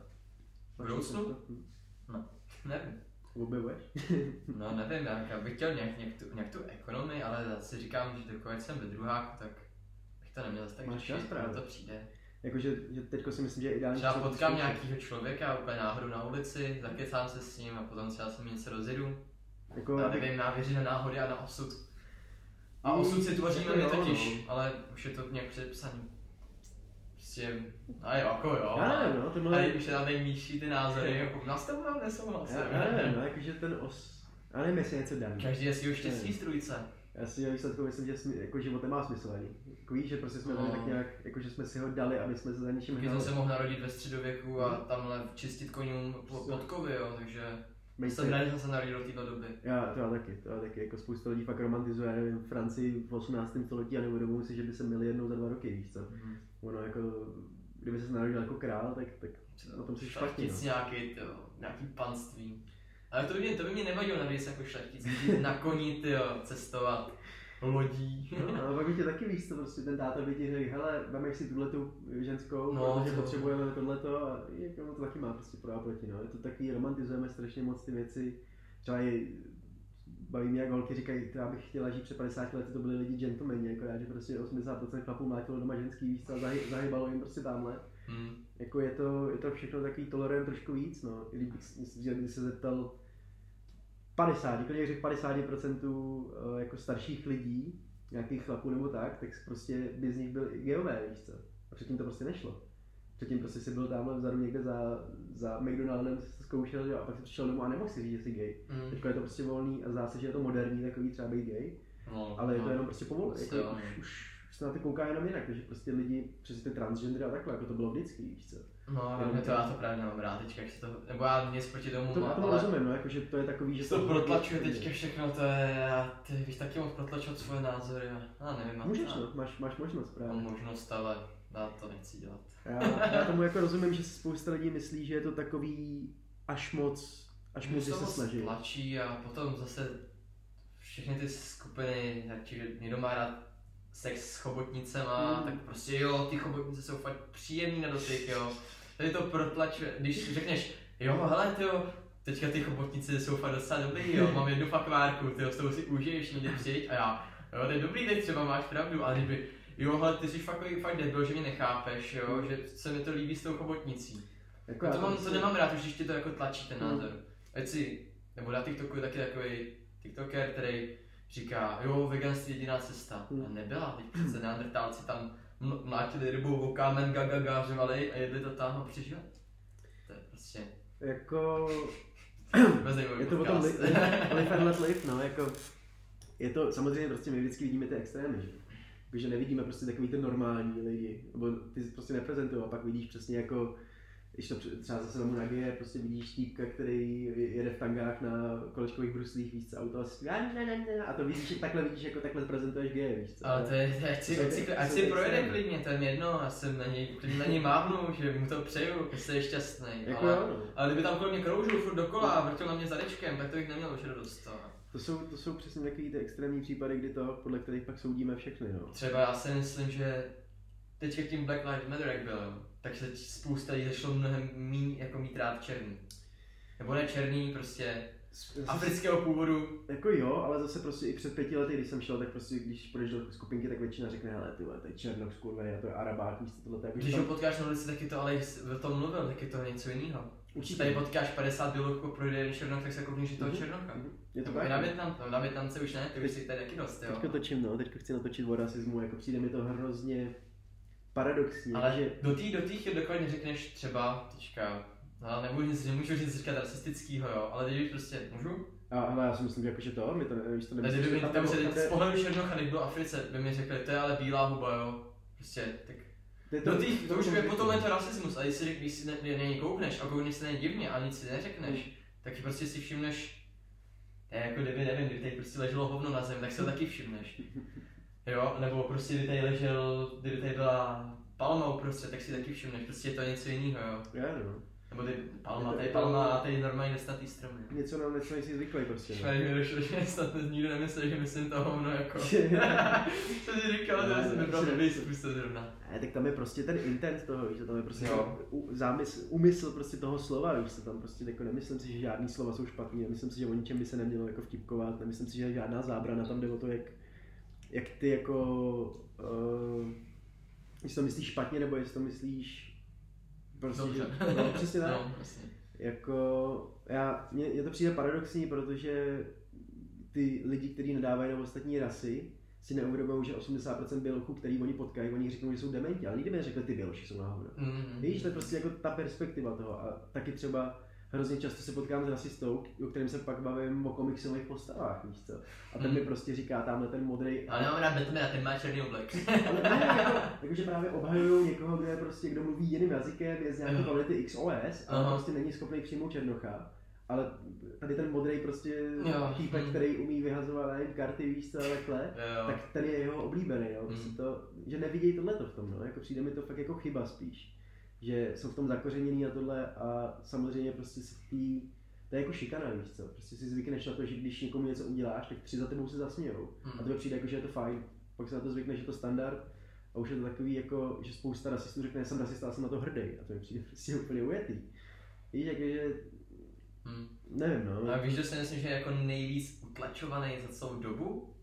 V budoucnu? Hm. Nevím. Objevuješ? No nevím, já bych chtěl nějak, nějak, tu, nějak tu ekonomii, ale zase říkám, že dokud jsem ve druháku, tak bych to neměl tak Máš čas právě. to přijde. Jakože že teďko si myslím, že je ideální. Třeba na potkám nějakýho člověka úplně náhodou na ulici, zakecám se s ním a potom třeba se mi něco rozjedu. Jako, Já abych- nevím, já věřím na náhody a na osud. A osud si tvoříme jako my jo, totiž, no. ale už je to nějak předepsaný. Prostě, a jo, jako jo. Já ale- nevím, no, A tohle... když je tam tady míší ty názory, jako nás to mám nesouhlasím. Já, já nevím, no, jakože ten os... Já nevím, jestli je něco daný. Každý je svýho štěstí strůjce. Já si o výsledku myslím, že smi, jako život nemá smysl ani. Jako víš, že prostě jsme No. no. tak nějak, jako že jsme si ho dali, aby jsme se za něčím Taky jsem se mohl narodit ve středověku a tamhle čistit konům po- podkovy, jo, takže Mej jsem si- rád, že jsem se narodil do této doby. Já, to já taky, to já taky, jako spousta lidí fakt romantizuje, já nevím, Francii v 18. století a neuvědomují si, že by se měli jednou za dva roky, víš co. Ono jako, kdyby se narodil jako král, tak, tak na tom si špatně, no. nějaký, tyjo, nějaký panství. Ale to by mě, to by mě nevadilo navíc jako šlechtic, na koni, tyjo, cestovat lodí. No, a pak by tě taky víš, co prostě ten táta by ti řekl, hele, vemeš si tuhle tu ženskou, No, protože to- potřebujeme tohleto a jako to taky má prostě pro a proti, no. Je to takový, romantizujeme strašně moc ty věci, třeba je, baví mě, jak holky říkají, já bych chtěla žít před 50 lety, to byli lidi gentlemani, akorát, že prostě 80% chlapů mlátilo doma ženský, víš co, a zahy- zahybalo jim prostě tamhle. Hmm. Jako je to, je to všechno takový tolerujeme trošku víc, no. I kdybych se zeptal 50, klidně řekl 50% eh, jako starších lidí, nějakých chlapů nebo tak, tak prostě by z nich byl i geové, víš co. A předtím to prostě nešlo. Předtím prostě si byl tamhle vzadu někde za, za McDonaldem, si to zkoušel, že jo, a pak si přišel domů a nemohl si říct, že jsi gay. Hmm. Teď je to prostě volný a zdá se, že je to moderní takový třeba být gay, No, ale je to no. jenom prostě povolení. Prostě Jako, už, už, už se na to kouká jenom jinak, takže prostě lidi, přes ty transgendery a takhle, jako to bylo vždycky, víš co. No, mě to to- já to právě nemám rád teďka, jak to, nebo já nic proti tomu To, mám, tomu ale rozumím, no, jakože to je takový, že že to protlačuje teďka všechno, to je, já, ty víš taky moc protlačovat svoje názory, já nevím, Můžeš, no, máš, máš možnost mám právě. možnost, ale já to nechci dělat. Já, já tomu jako rozumím, že spousta lidí myslí, že je to takový až moc, až moc, že to se snaží. tlačí a potom zase všechny ty skupiny, jak ti někdo má rád sex s chobotnicema, Mm. tak prostě jo, ty chobotnice jsou fakt příjemný na dotyk, jo. Tady to protlačuje, když řekneš, jo, hele, ty jo, teďka ty chobotnice jsou fakt docela dobrý, jo, mám jednu v akvárku, ty jo, s tou si užiješ, někde přijď a já, jo, to je dobrý, teď třeba máš pravdu, ale kdyby, jo, hele, ty jsi fakt, fakt debil, že mě nechápeš, jo, že se mi to líbí s tou chobotnicí. Jako to, mám, to nemám rád, už když ti to jako tlačí ten Mm. názor. Ať si, nebo na TikToku je taky takový TikToker, který říká, jo, veganství je jediná cesta. A nebyla, teď přece neandertálci tam mlátili rybou o kámen, gaga, gařovali a jedli to tam a přežili. To je prostě Jako, je to o tom podcast. li, live and let live, no, jako, je to, samozřejmě prostě my vždycky vidíme ty extrémy, že? Jakože nevidíme prostě takový ty normální lidi, nebo ty prostě neprezentují a pak vidíš přesně jako, když to třeba zase domů na geje, prostě vidíš týpka, který jede v tangách na kolečkových bruslích, víš co, auto a zpívá, ne, ne, ne, a to vidíš, že takhle vidíš, jako takhle prezentuješ geje, víš co. Ale to je, to je ať si, ať si, ať si projede klidně, to je mi jedno, já jsem na něj, klidně na něj mávnu, že mu to přeju, jestli je šťastný. Jako ale, jo, no. ale kdyby tam kolem mě kroužil furt dokola a vrtil na mě zadečkem, tak to bych neměl už radost. To jsou, to jsou přesně takový ty extrémní případy, kdy to, podle kterých pak soudíme všechny, no. Třeba já si myslím, že teďka tím Black Lives Matter jak byl, tak se spousta lidí začalo mnohem míň jako mít rád černý. Nebo ne černý, prostě afrického původu. Jako jo, ale zase prostě i před pěti lety, když jsem šel, tak prostě když půjdeš do skupinky, tak většina řekne, hele, ty vole, to je černok skurvený, a to je arabák, co, tohle, jako, Když ho potkáš na ulici, taky to, ale o tom mluvil, tak je to něco jiného. Když Určitě. tady potkáš 50 bělochů, projde jeden černok, tak se koukneš, že toho Mhm. černocha. Mhm. Je to tak, na no. Větnam, no, na Větnamce už ne, ty už si tady taky dost, jo. Teďka točím, no, teďka chci natočit o rasismu, jako přijde mi to hrozně paradoxní, Ale že do té do tý dokladně řekneš třeba, teďka, no, nemůžu, říct- nemůžu říct říkat rasistickýho, jo, ale když prostě, můžu? a ale já si myslím, že jakože to, my to, víš to Ne, nemyslíš, kdyby tam se z pohledu Černocha, byl v Africe, by mi řekli, to je ale bílá huba, jo. Prostě, tak je do tých, to už je potom je to rasismus, a když si, když si na na něj koukneš a koukneš se na něj divně a nic si neřekneš, tak prostě si všimneš, to je jako kdyby, nevím, kdyby tady prostě leželo hovno na zemi, tak to taky všimneš. Jo, nebo prostě kdyby tady ležel, kdyby tady byla palma uprostřed, tak si taky všimneš, prostě je to něco jiného, jo. Já no. Nebo ty palma, tady palma a tady normálně dostatý stromy. Něco nám něco nejsi zvyklý prostě. Švej mi došlo, že snad nikdo nemyslel, že myslím to hovno jako. Co jsi říkal, Ne, to jsem ne, vybral ne. dobrý způsob zrovna. Ne, tak tam je prostě ten intent toho, víš, tam je prostě Jo. zámysl, umysl prostě toho slova, víš, co tam prostě jako nemyslím si, že žádný slova jsou špatný, nemyslím si, že o ničem by se nemělo jako vtipkovat, nemyslím si, že je žádná zábrana, tam jde o to, jak, jak ty jako, uh, jestli to myslíš špatně, nebo jestli to myslíš prostě, Dobře. že, no, přesně tak. No. Jako, já, mně, mně to přijde paradoxní, protože ty lidi, kteří nadávají na ostatní rasy, si neuvědomují, že 80% bělochů, který oni potkají, oni řeknou, že jsou dementi, ale nikdy by neřekli, ty běloši jsou na hovno. Mm. Víš, to je prostě jako ta perspektiva toho a taky třeba hrozně často se potkám s rasistou, o kterém se pak bavím o komiksových postavách, víš co? A ten Hmm. mi prostě říká, tamhle ten modrý, Ale nemám rád Batmana, ten má černý oblek. ale ne, jako, právě obhajují někoho, kdo je prostě, kdo mluví jiným jazykem, je z nějaké komunity XOS, a Aha. prostě není schopný přijmout černocha. Ale tady ten modrý prostě Jo. týpek, Hmm. který umí vyhazovat nevím, karty, víš co, a takhle, Jo. tak ten je jeho oblíbený. Prostě Hmm. to, že nevidějí tohleto v tom, no. Jako přijde mi to fakt jako chyba spíš. Že jsou v tom zakořeněný a tohle a samozřejmě prostě si v tý, to je jako šikana, víš co. Prostě si zvykneš na to, že když někomu něco uděláš, tak tři za tebou se zasmějou. Hmm. A to přijde jako, že je to fajn. Pak se na to zvykneš, že je to standard. A už je to takový, jako, že spousta rasistů řekne, jsem rasista a jsem na to hrdý. A to mi přijde prostě úplně ujetý. Víš, jakože, Hmm. nevím, no. A víš, že si myslím, že je jako nejvíc utlačovaný za celou dobu?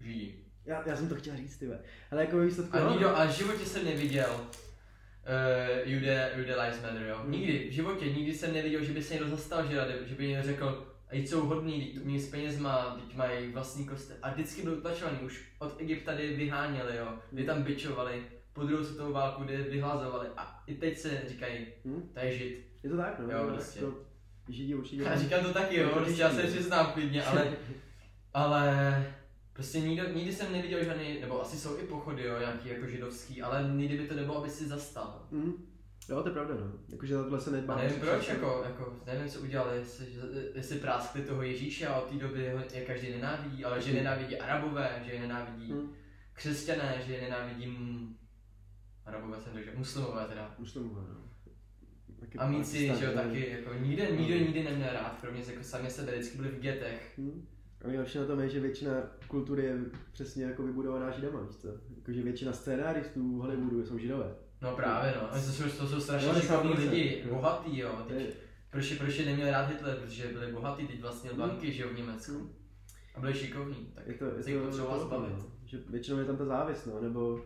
Židi. Já, já jsem to chtěl říct, ty. Ale jako výsledku, A nikdo, a v životě jsem neviděl uh, Jude, Jude Matter, jo. Hmm. Nikdy, v životě, nikdy jsem neviděl, že by se někdo zastal, že, že by někdo řekl, a jsou hodný, teď umí s penězma, teď mají vlastní kostel. A vždycky byli utlačovaný, už od Egypta, kdy je vyháněli, jo. Kdy tam bičovali, po druhou světovou válku, kdy je vyhlazovali. A i teď se říkají, Hm? to je žid. Je to tak, no. Jo, prostě. To, židi určitě. Já říkám to taky, jo, Jako prostě já se přiznám klidně, ale, ale prostě nikdo, nikdy jsem neviděl žádný, nebo asi jsou i pochody, jo, nějaký jako židovský, ale nikdy by to nebylo, aby si zastal. Hm? Jo, to je pravda, no. Jakože na tohle se nedbá. A nevím proč, jako, jako, nevím co udělali, jestli, jestli práskli toho Ježíše a od té doby ho je každý nenávidí, ale že nenávidí Arabové, že je nenávidí Hm? křesťané, že je nenávidí mm, Arabové jsem řekl, muslimové teda. Muslimové, no. Taky Amici, Pakistán, že jo, taky, jako nikde, nikdo nikdy neměl rád, kromě jako sami sebe, vždycky byli v getech. Hm? A nejlepší na tom je, že většina kultury je přesně jako vybudovaná židama, víš co? Jakože většina scénáristů v Hollywoodu jsou židové. No právě no, a to jsou, to jsou strašně 90%, šikovní lidi, bohatý jo, teď, proč, proč je neměl rád Hitler, protože byli bohatý, teď vlastnil Hmm. banky, že jo, v Německu. Hmm. A byli šikovní, tak je to, je to, zbavit. no. Že většinou je tam ta závist, no, nebo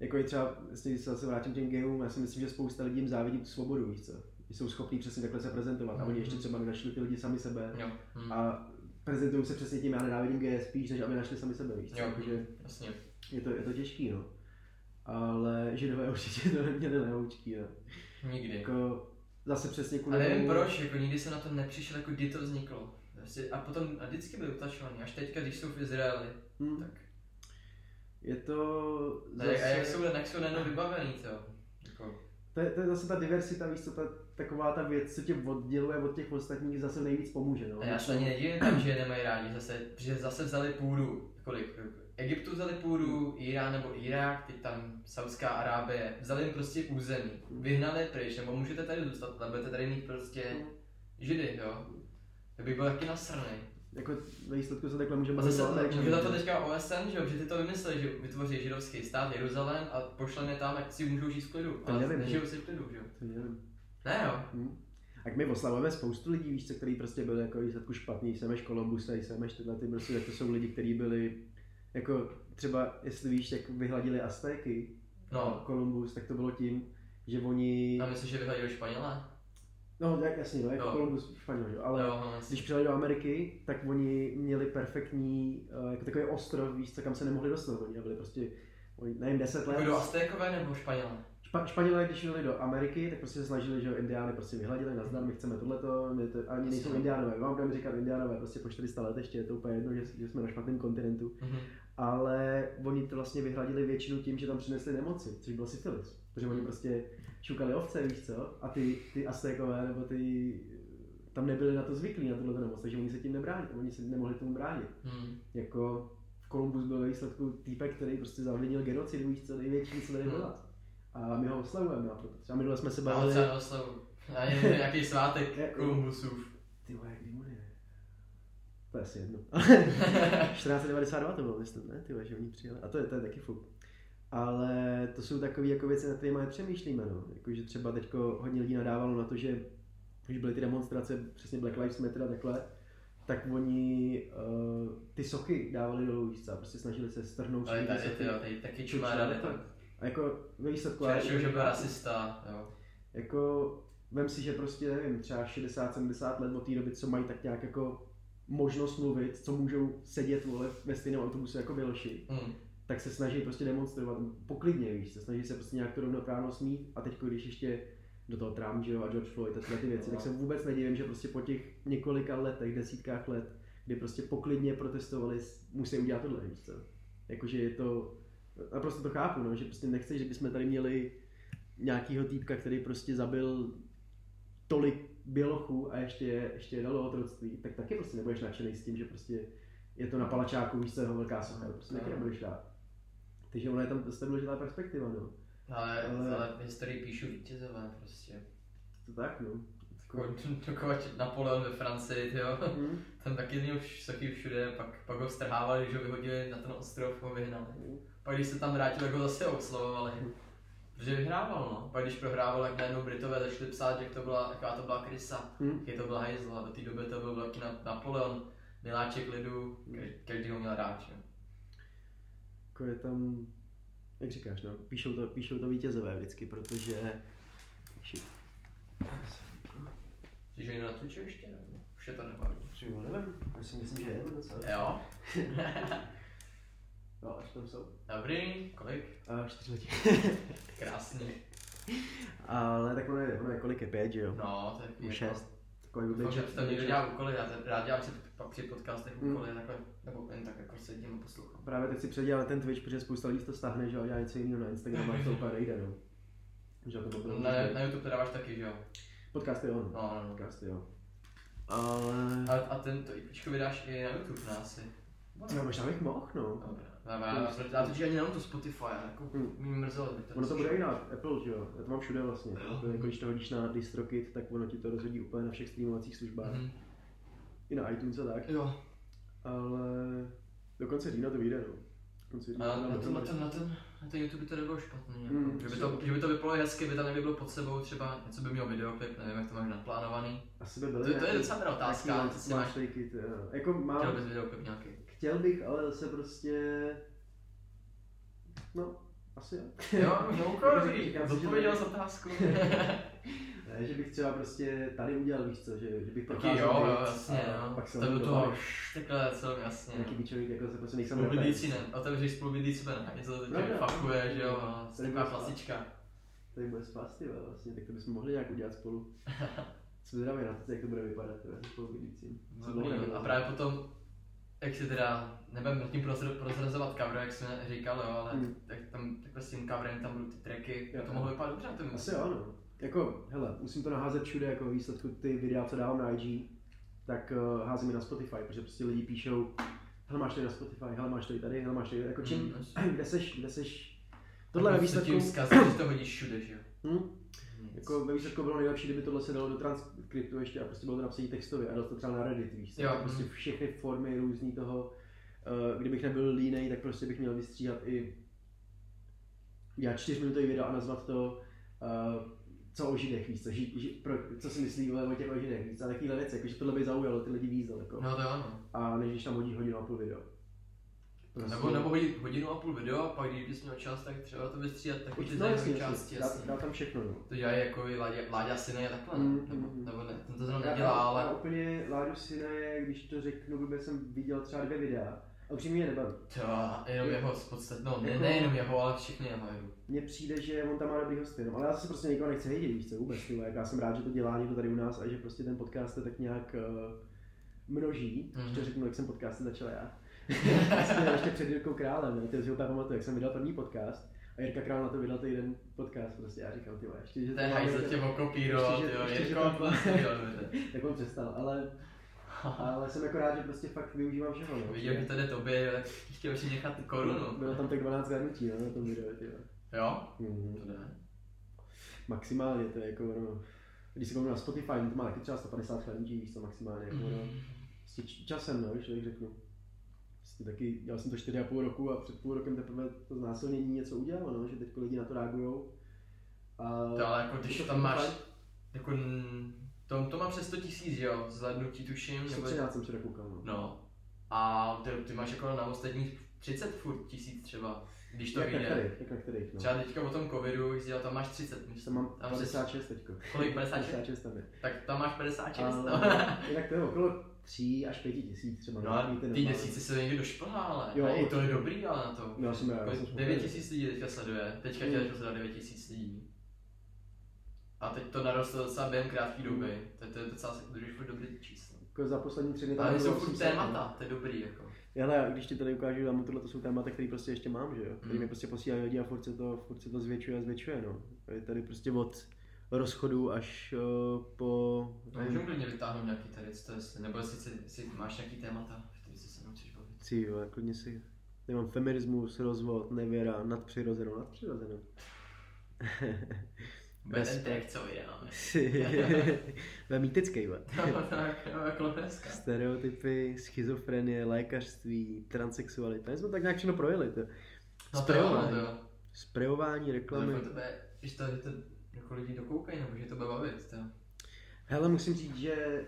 jako i třeba, jestli když se zase vrátím těm gayům, já si myslím, že spousta lidí jim závidí tu svobodu, víš co? Že jsou schopní přesně takhle se prezentovat a oni ještě třeba nenašli ty lidi sami sebe Jo, hm. a prezentují se přesně tím, já nenávidím geje spíš, než aby našli sami sebe, víš jo, Jakože hm, jasně. je to, je to těžký, no. Ale židové určitě to neměli lehoučký, no. Nikdy. Jako zase přesně A kvůli nevím tomu- proč, jako nikdy jsem na to nepřišel, jako kdy to vzniklo. Prostě, a potom, a vždycky byli utlačovaní, až teďka, když jsou v Izraeli, Hm, tak. je to zase... a jak jsou, jak jsou najednou vybavený, co? Jako, To je, to je zase ta diversita, víš co, ta, taková ta věc, co tě odděluje od těch ostatních, zase nejvíc pomůže, no. a já se ani nedivím tam, že je nemají rádi zase, protože zase vzali půdu, kolik? Egyptu vzali půdu, Irán nebo Irák, teď tam Saudská Arábie, vzali jim prostě území, vyhnali je pryč, nebo můžete tady zůstat, ale budete tady mít prostě židy, jo? To bych byl taky nasranej. Jako ve výsledku se takhle můžeme A zase Američanech, může za to že? teďka OSN, že, že ty to vymysleli, že vytvoří židovský stát Jeruzalém a pošleme tam, ať si můžou žít v klidu. To Ale nevím, nežijou si v klidu, že jo? To nevím. Ne jo. Hm. Tak my oslavujeme spoustu lidí, víš co, který prostě byli jako výsledku špatný, semeš Kolumbuse, semeš tyhle ty prostě, tak to jsou lidi, kteří byli, jako třeba, jestli víš, jak vyhladili Aztéky, No. Kolumbus, tak to bylo tím, že oni, A myslím, že vyhladili Španělé. no jak jasně, no, jako Jo. Kolumbus Španěl, jo, ale jo, no, když přijeli do Ameriky, tak oni měli perfektní, eh, jako takový ostrov, víš co, kam se nemohli dostat, oni byli prostě, oni, nevím, 10 let. Jako do Aztékové nebo Španělé? Špa, Španělé, když jeli do Ameriky, tak prostě se snažili, že indiány prostě vyhladili, nazdar, my chceme tohleto, my to, ani nejsou indiánové, vám budeme říkat indiánové, prostě po 400 let ještě je to úplně jedno, že, že jsme na špatném kontinentu, Mhm. ale oni to vlastně vyhladili většinu tím, že tam přinesli nemoci, což byl syfilis, protože oni prostě šukali ovce, víš co, a ty, ty Aztékové nebo ty tam nebyli na to zvyklí, na tuhle nemoc, takže oni se tím nebránili, oni se nemohli tomu bránit. Hmm. Jako v Kolumbus byl ve výsledku týpek, který prostě zavinil genocidu, víš co, největší, co tady Hmm. byla. A my ho oslavujeme a proto třeba minule jsme se bavili, třeba oslavu. A je nějaký svátek Kolumbusův. Ty vole, kdy mu je? To je asi jedno. 1492 to bylo, myslím, ne? Ty vole, že oni přijeli. A to je, to je taky fuk. Ale to jsou takové jako věci, na kterými přemýšlíme. No. Jako, že třeba teď hodně lidí nadávalo na to, že když byly ty demonstrace, přesně Black Lives Matter a takhle, tak oni uh, ty sochy dávali víš co, a prostě snažili se strhnout Ale tady, ty, tady taky čumára. A jako ve výsledku... Řešil, že byl rasista, jo. jako vem si, že prostě, nevím, třeba 60-70 let od té doby, co mají tak nějak jako možnost mluvit, co můžou sedět vole, ve stejném autobuse jako Miloši, Hmm. tak se snaží prostě demonstrovat poklidně, víš, se snaží se prostě nějak to rovnoprávnost mít a teď, když ještě do toho Trump, že jo, a George Floyd a tyhle ty věci, No. tak se vůbec nedivím, že prostě po těch několika letech, desítkách let, kdy prostě poklidně protestovali, musí udělat tohle, víš co. Jakože je to, a prostě to chápu, no, že prostě nechceš, že bychom tady měli nějakýho týpka, který prostě zabil tolik bělochů a ještě, je- ještě je dalo otroctví, tak taky prostě nebudeš nadšený s tím, že prostě je to na palačáku, víš co, velká socha, prostě taky No. nebudeš rád. Takže ona je tam prostě důležitá perspektiva, no. Ale, Ale- ale, v historii píšu vítězové prostě. To tak, no. Dokovač Napoleon ve Francii, jo. Hm? Ten taky měl vš- sochy všude, pak, pak ho strhávali, že ho vyhodili na ten ostrov, ho vyhnali. Pak když se tam vrátil, tak ho zase oslovovali. Protože vyhrával, no. Pak když prohrával, tak najednou Britové začali psát, jak to byla, jaká to byla krysa. Hm? Jaký to byla hajzla. Do té doby to byl velký na- Napoleon, miláček lidu, každý, ho měl rád, že? Jako je tam, jak říkáš, no, píšou to, píšou to vítězové vždycky, protože Shit. Že někdo natočil ještě, nebo? Už je to nebaví. Třeba nevím, já si myslím, že je docela. Jo, No, až tam jsou. dobrý, kolik? A čtyřletí. Krásný. Ale tak ono je, ono je kolik je pět, že jo? No, to je šest. Takový Doufám, blbý že čas- to někdo dělá úkoly, já rád dělám si pak při podcastech Hmm. úkoly, takhle, nebo jen tak jako sedím a poslouchám. Právě teď si předělal ten Twitch, protože spousta lidí to stáhne, že jo, a dělá něco jiného na Instagramu a to úplně nejde, no. Že to bylo Na, na YouTube to dáváš taky, že jo? Podcasty jo, no. No, no, no. Podcasty jo. Ale... A, a ten to IPčko vydáš i na YouTube na asi. No, možná bych mohl, no. Dobrá. Já, totiž ani nemám to Spotify, jako Hmm. mi mrzelo, kdyby to Ono to bude i na Apple, že jo? Já to mám všude vlastně. Jo. To je, jako, když to hodíš na DistroKit, tak ono ti to rozhodí úplně na všech streamovacích službách. Mhm. I na iTunes a tak. Jo, Ale do konce října to vyjde, no. Do konce října a to na dám ten, na ten, na ten, na ten YouTube by to nebylo špatný. Jako. Hmm, že, by to, že by to vypadalo hezky, by tam někdy bylo pod sebou třeba něco by mělo videoklip, nevím jak to máš naplánovaný. Asi by To, byly to je nějaký- docela dobrá otázka, máš, máš ty, jo. Jako mám, chtěl bys videoklip nějaký. Chtěl bych, ale zase prostě... No, asi jo. Jo, no si, že odpověděl ne. z otázku. Ne, že bych třeba prostě tady udělal, víš co, že, že bych Taky procházel jo, jo, jasně, a no. pak se To do to toho, šš, takhle celý jasně. Nějaký bičový, jako se prostě nejsem Spolubydlící ne, otevřeš spolubydlící a něco to tě Pravda. fakuje, že jo, a taková klasička. Tady bude spát, ty vlastně, tak to bychom mohli nějak udělat spolu. Jsem zvědavý na to, jak to bude vypadat, teda, se spolu vidícím. Co dlouho Dobrý, nebylo. A právě potom, jak si teda, nebudem tím prozra- prozrazovat cover, jak jsme říkali, jo, ale Hmm. tak tam takhle s tím coverem tam budou ty tracky, Jo, to mohlo vypadat dobře na tom Asi jo, no. Jako, hele, musím to naházet všude, jako výsledku ty videa, co dávám na IG, tak uh, házím je na Spotify, protože prostě lidi píšou, hele máš to i na Spotify, hele máš to i tady, hele máš to i jako čím, Mm, jasně. kde seš, kde seš, tohle se výsledku, tím zkazí, že to hodíš všude, že jo. hm, Nic. Jako ve výsledku bylo nejlepší, kdyby tohle se dalo do transkriptu ještě a prostě bylo to napsané textově a dalo to třeba na Reddit, víš? Jo, prostě mhm. všechny formy různý toho, uh, kdybych nebyl línej, tak prostě bych měl vystříhat i já čtyřminutový video a nazvat to uh, co o židech, víš co, ži, ži, pro, co si myslí o těch o židech, víc, a takovýhle věci, jako, že tohle by zaujalo ty lidi víc daleko. No to jo, no. A než když tam hodí hodinu a půl video. Prostě- Nebo, nebo hodit hodinu a půl video a pak když bys měl čas, tak třeba to vystříhat taky ty zajímavé části. Dá, dá, tam všechno, no. To dělají jako i Láďa, Láďa syny a takhle, ne? Mm, nebo, mm, mm. nebo ne, ten to zrovna nedělá, ale... Já úplně Láďu Sine, když to řeknu, vůbec jsem viděl třeba dvě videa. A upřímně mě nebaví. To jenom jeho v podstatě, no ne, Jako- nejenom jeho, ale všichni jeho. Mně přijde, že on tam má dobrý hosty, no, ale já se prostě nikoho nechci hejtit, víš co, vůbec, tyhle. Já jsem rád, že to dělá někdo tady u nás a že prostě ten podcast se tak nějak uh, množí. Mhm. Ještě řeknu, jak jsem podcasty začal já. Vlastně ještě před Jirkou Králem, ne? ty si úplně pamatuju, jak jsem vydal první podcast a Jirka Král na to vydal týden podcast, prostě já říkám, ty ještě, že To je má hajzl někdo- tě okopíroval, jo, Jirko, to tak on přestal, ale, ale jsem jako rád, že prostě fakt využívám všeho, no. Viděl, že to jde tobě, tak chtěl si nechat korunu. Bylo tam tak 12 zhrnutí, no, na tom videu, ty. Jo? Mhm. To jde. Maximálně, to je jako, no, Když se kouknu na Spotify, to má taky třeba 150 chladnutí, víš to maximálně, jako, no. Mm. Prostě č- časem, no, když člověk řeknu. Prostě taky, dělal jsem to 4,5 roku a před půl rokem teprve to znásilnění něco udělalo, no, že teď lidi na to reagují. A To ale jako když je to tam máš, fajn. jako, to, to má přes 100 tisíc, jo, zhlednutí tuším, nebo, 113 jsem včera koukal, no. no. A ty, ty máš jako na ostatních 30 furt tisíc třeba, když to jak vyjde. kterých, jak na kterých, no. Třeba teďka o tom covidu, když jsi dělal, tam máš 30, myslím. Tam mám tam 56 teďko. Kolik, 56? 56 tam je. Tak tam máš 56, A, no. jinak to je okolo 3 až 5 tisíc třeba. No a Mít ten ty desíce se někdy došplhá, ale Jo, i to je dobrý, ale na to. No, já jsem, já jsem spokojený. 9 tisíc lidí teďka sleduje, teďka tě Mm. začalo sledovat 9 tisíc lidí. A teď to narostlo docela během krátké Mm. doby, to, to je docela držíš furt dobrý číslo. Jako za poslední tři dny Ale bylo jsou furt 800, témata, to je dobrý jako. Hele, když ti tady ukážu, tam tohle to jsou témata, které prostě ještě mám, že jo? Který Mm. mi prostě posílají lidi a furt se to, furt se to zvětšuje a zvětšuje, no. Je tady prostě od rozchodu až uh, po... A můžeme klidně vytáhnout nějaký tady, to jestli, nebo jestli, si- jestli máš nějaký témata, který se se mnou chceš bavit. Si, jo, klidně si... Já mám feminismus, rozvod, nevěra, nadpřirozenou, nadpřirozenou. Bude ten Respekt. track, co vydáme. Ve mýtický, ve. No tak, no, jako. Stereotypy, schizofrenie, lékařství, transexualita. My jsme tak nějak všechno projeli. To. No to jo, no Sprejování. to jo. Sprejování, reklamy. Ale pro tebe, že to, to jako lidi dokoukají, nebo že to bude bavit, to. Hele, musím říct, že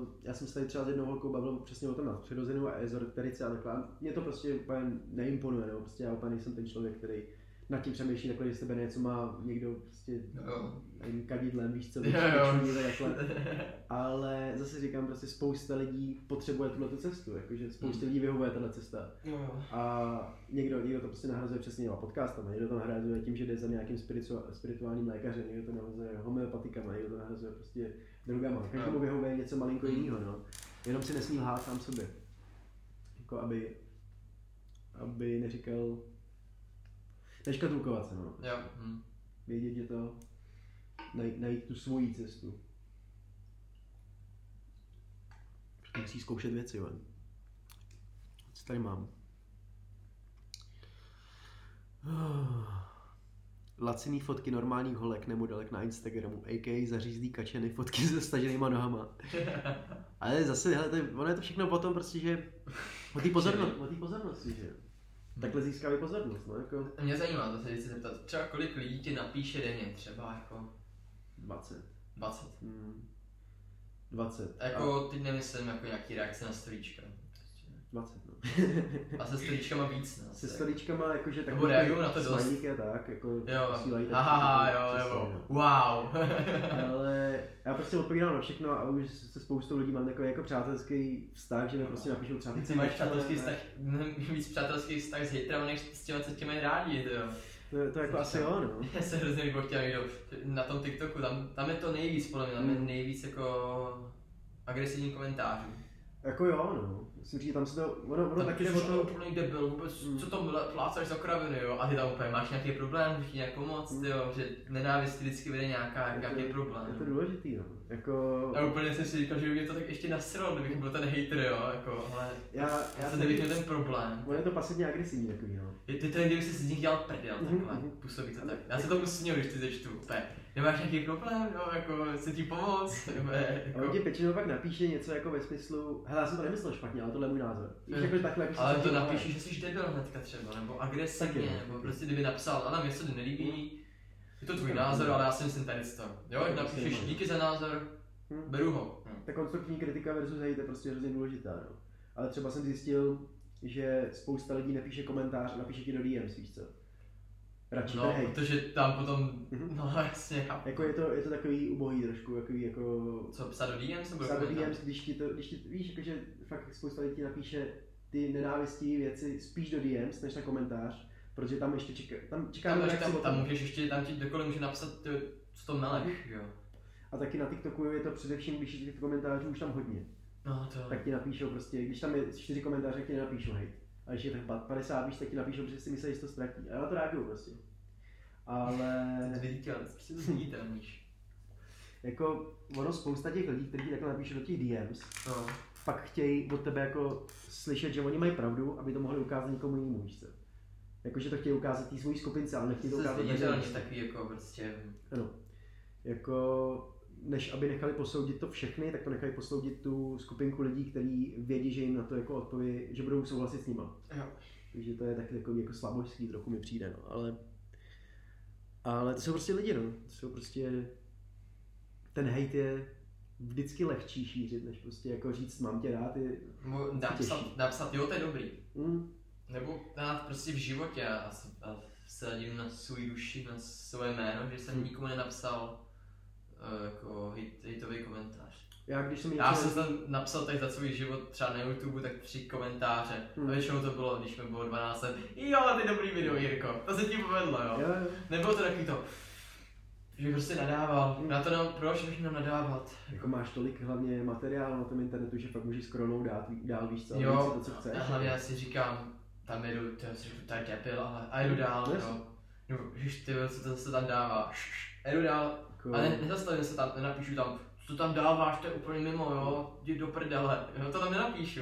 uh, já jsem se tady třeba s jednou holkou bavil přesně o tom nadpřirozenou a ezoterice a takhle. Mě to prostě úplně neimponuje, nebo prostě já úplně nejsem ten člověk, který nad tím přemýšlí takhle, že z tebe něco má někdo prostě Jo. nevím, kadidlem, víš co, vyčuní, takhle. Ale zase říkám, prostě spousta lidí potřebuje tuhle tu cestu, jakože spoustě lidí vyhovuje tahle cesta. Jo. A někdo, někdo to prostě nahrazuje přesně těma podcastama, někdo to nahrazuje tím, že jde za nějakým spirituálním lékařem, někdo to nahrazuje homeopatikama, někdo to nahrazuje prostě drogama. Každému No. vyhovuje něco malinko jiného, no. Jenom si nesmí lhát sám sobě. Jako aby, aby neříkal, neškatulkovat se, no. Jo. Hm. Vědět, že to, najít, najít tu svoji cestu. Musí zkoušet věci, jo. Co tady mám? Laciný fotky normálních holek nebo dalek na Instagramu, a.k.a. zařízlý kačeny, fotky se staženýma nohama. Ale zase, hele, to je, ono je to všechno o tom prostě, že o té pozornosti, o pozornosti, že jo. Takhle získávají pozornost, no, jako Mě zajímá, to se chci zeptat, třeba kolik lidí ti napíše denně, třeba jako 20. 20. Hmm. 20. A Jako, teď nemyslím jako nějaký reakce na storíčka. Prostě. 20, no. A se storíčkama víc, no. Se asi. storíčkama jakože Nebo takový reagují na to dost. a tak, jako Jo, posílají tak- haha, jo, přesně, nebo no. wow. Ale já prostě odpovídám na všechno a už se spoustou lidí mám takový jako přátelský vztah, že mi prostě napíšou třeba Ty máš přátelský vztah, mnohem víc přátelský vztah s hejtrama, než s těma, co tě mají rádi, to jo. To, to jako asi jo, no. Já se hrozně líbilo chtěl někdo na tom TikToku, tam, tam je to nejvíc, podle mě, tam je Mm. nejvíc jako agresivní komentářů. Jako jo, no. Musím říct, tam se to, ono, ono taky jde o to, úplný debil, vůbec, Mm. co tam plácáš za kraviny, jo? A ty tam úplně máš nějaký problém, můžeš ti nějak pomoct, Mm. jo? Že nenávist vždycky vede nějaká, nějaký to, problém. je to důležitý, no. Jako, A úplně jsem si říkal, že by mě to tak ještě nasralo, kdybych byl ten hater, jo? Jako, ale já, já jsem měl ten problém. ono je to pasivně agresivní takový, no. Je ty to je, kdyby si z nich dělal prdel, Mhm, takhle, mhm. působí to tak. Já se tomu směju, když ty začtu, úplně, nemáš nějaký problém, jo, jako, chci ti pomoct, nebo A on jako, ti většinou pak napíše něco jako ve smyslu, hele, já jsem to nemyslel špatně, ale tohle je můj názor. Víš, jako takhle, jako ale to napíši, že jsi debil hnedka třeba, nebo agresivně, no, nebo prostě kdyby napsal, ale mě se to nelíbí, je to tvůj názor, ale já si myslím tady to. Jo, napíšeš díky za názor, Hm. beru ho. No. Ta konstruktivní kritika versus hate je prostě hrozně důležitá, no. Ale třeba jsem zjistil, že spousta lidí napíše komentář a napíše ti do DMs, víš co? Radši No, hate. protože tam potom, Mhm. no jasně, chápu. Jako je to, je to takový ubohý trošku, takový jako... Co, psat do DMs nebo do Psát do komentářů? DMs, když ti to, když ti, víš, jakože fakt spousta lidí napíše ty nenávistivé věci spíš do DMs, než na komentář, protože tam ještě čeká, tam čeká Tam, tam, tam můžeš ještě, tam ti kdokoliv může napsat, ty, co to meleš, jo. A taky na TikToku je to především, když je těch komentářů už tam hodně. No to, tak ti napíšou prostě, když tam je čtyři komentáře, tak ti nenapíšou hate. A když je tak 50 víš, tak ti napíšou, že si myslí, že to ztratí. A na to reaguju prostě. Ale to vidíte, ale prostě to zviditelníš. jako ono spousta těch lidí, kteří takhle napíšou do těch DMs, No, pak chtějí od tebe jako slyšet, že oni mají pravdu, aby to mohli ukázat někomu jinému, víš? Jakože to chtějí ukázat té svojí skupince, ale nechtějí to ukázat veřejnosti. takový jako prostě, Ano. Jako než aby nechali posoudit to všechny, tak to nechají posoudit tu skupinku lidí, kteří vědí, že jim na to jako odpoví, že budou souhlasit s nima. Jo. Takže to je taky takový jako slabožský trochu mi přijde, no. ale, ale to jsou prostě lidi, no. To jsou prostě, ten hate je vždycky lehčí šířit, než prostě jako říct mám tě rád, je napsat, napsat, jo, to je dobrý. mm, Nebo dát prostě v životě a, s- a vsadím na svůj duši, na svoje jméno, že jsem Hmm. nikomu nenapsal uh, jako hejtový komentář. já když jsem Já jsem tam napsal teď za svůj život třeba na YouTube tak tři komentáře. Hmm. A většinou to bylo, když mi bylo 12 let. Jo, ty dobrý video, Jirko. To se ti povedlo, jo. jo, jo. Nebylo to takový to, že prostě nadával. Hmm. Na to nám, proč bych měl nadávat? Jako máš tolik hlavně materiálu na tom internetu, že fakt můžeš skronou dát dál, víš co, Jo, to, co chceš. a hlavně já si říkám, tam jedu, ty si řeknu, tady debil, ale a jedu dál, No jo. No, ježiš, ty co to zase tam dává. A jedu dál, Jako, a ne, nezastavím se tam, nenapíšu tam, co to tam dáváš, to je úplně mimo, jo, jdi do prdele, jo, to tam nenapíšu.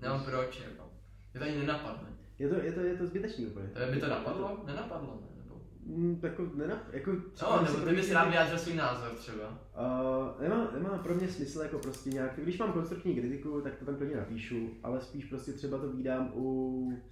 Nemám proč, jako. Mě to ani nenapadne. je, to, je, to, je to zbytečný úplně. Tebe by to napadlo? Nenapadlo, ne? Nebo... Mm, jako, nenap, jako, No, když si nebo ty bys rád vyjádřil svůj názor třeba. Uh, nemá, nemá pro mě smysl jako prostě nějak, když mám konstruktivní kritiku, tak to tam klidně napíšu, ale spíš prostě třeba to vídám u,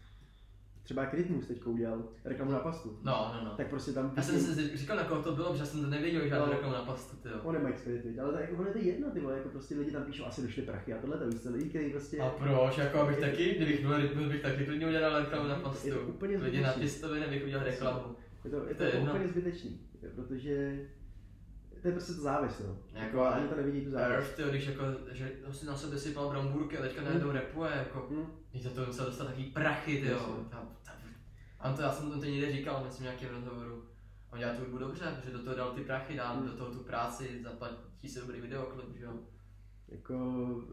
třeba jak Rytmus teďka udělal reklamu na pastu. No, no, no. Tak prostě tam Já jsem si říkal, na koho to bylo, protože jsem to nevěděl, žádnou No. reklamu na pastu, ty jo. On expedit, viď, ale to, jako, ono je to jedno, ty vole, jako prostě lidi tam píšou, asi došly prachy a tohle to co, lidi, kteří prostě... A proč? Jako abych taky, kdybych byl rytmus, bych taky klidně udělal reklamu na Je pastu. to úplně Lidi na zbytečný. pěstově bych udělal reklamu. Je to, je to to, je jedno. úplně zbytečný, protože to je prostě to závis, no. Jako, Jako, ani to nevidí tu. Earth, tyjo, když jako, že si na sebe sypal brambůrky a teďka najednou repuje, jako, když za to musel dostat takový prachy, ty jo. A to já jsem to někde říkal, myslím v nějakém rozhovoru. On dělá tu hudbu dobře, protože do toho dal ty prachy, dal Hmm. do toho tu práci, zaplatí se dobrý videoklip, že jo. Jako...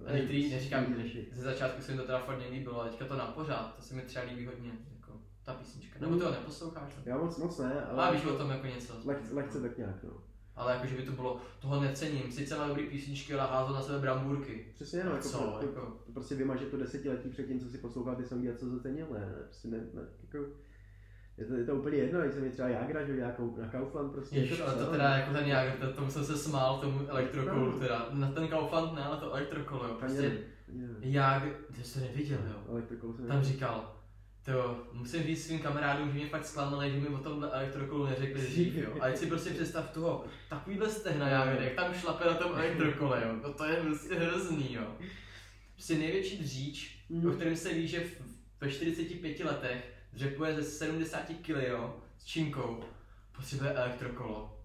A některý, neříkám, ze začátku se mi to teda fakt nelíbilo, ale teďka to na pořád, to se mi třeba líbí hodně, jako ta písnička. Nebo to neposloucháš? Já moc, moc ne, ale... Ale víš o tom jako něco. Lehce, lehce tak nějak, no. Ale jako, že by to bylo, toho necením, sice má dobrý písničky, ale házel na sebe brambůrky. Přesně, no, jako, Co, to, to, jako? to, prostě vymaže to desetiletí před tím, co si poslouchal ty songy a co zacenil, ne, ne, prostě ne, ne jako, je to, je to úplně jedno, když jsem je třeba Jagra, že nějakou na Kaufland prostě. Ježiš, ale to teda jako ten jak, to, tomu jsem se smál, tomu elektrokolu No. teda. Na ten Kaufland ne, ale to elektrokolo, jo. Prostě jak, ty jsi to neviděl, jo. Elektrokolo jsem Tam říkal, to musím říct svým kamarádům, že mě fakt zklamali, že mi o tomhle elektrokolu neřekli dřív, jo. A teď si prostě představ toho, takovýhle stehna já jak tam šlape na tom elektrokole, jo. No to je prostě hrozný, jo. Prostě největší dříč, Mhm. o kterém se ví, že ve 45 letech dřepuje ze 70 kg, jo, s činkou, potřebuje elektrokolo.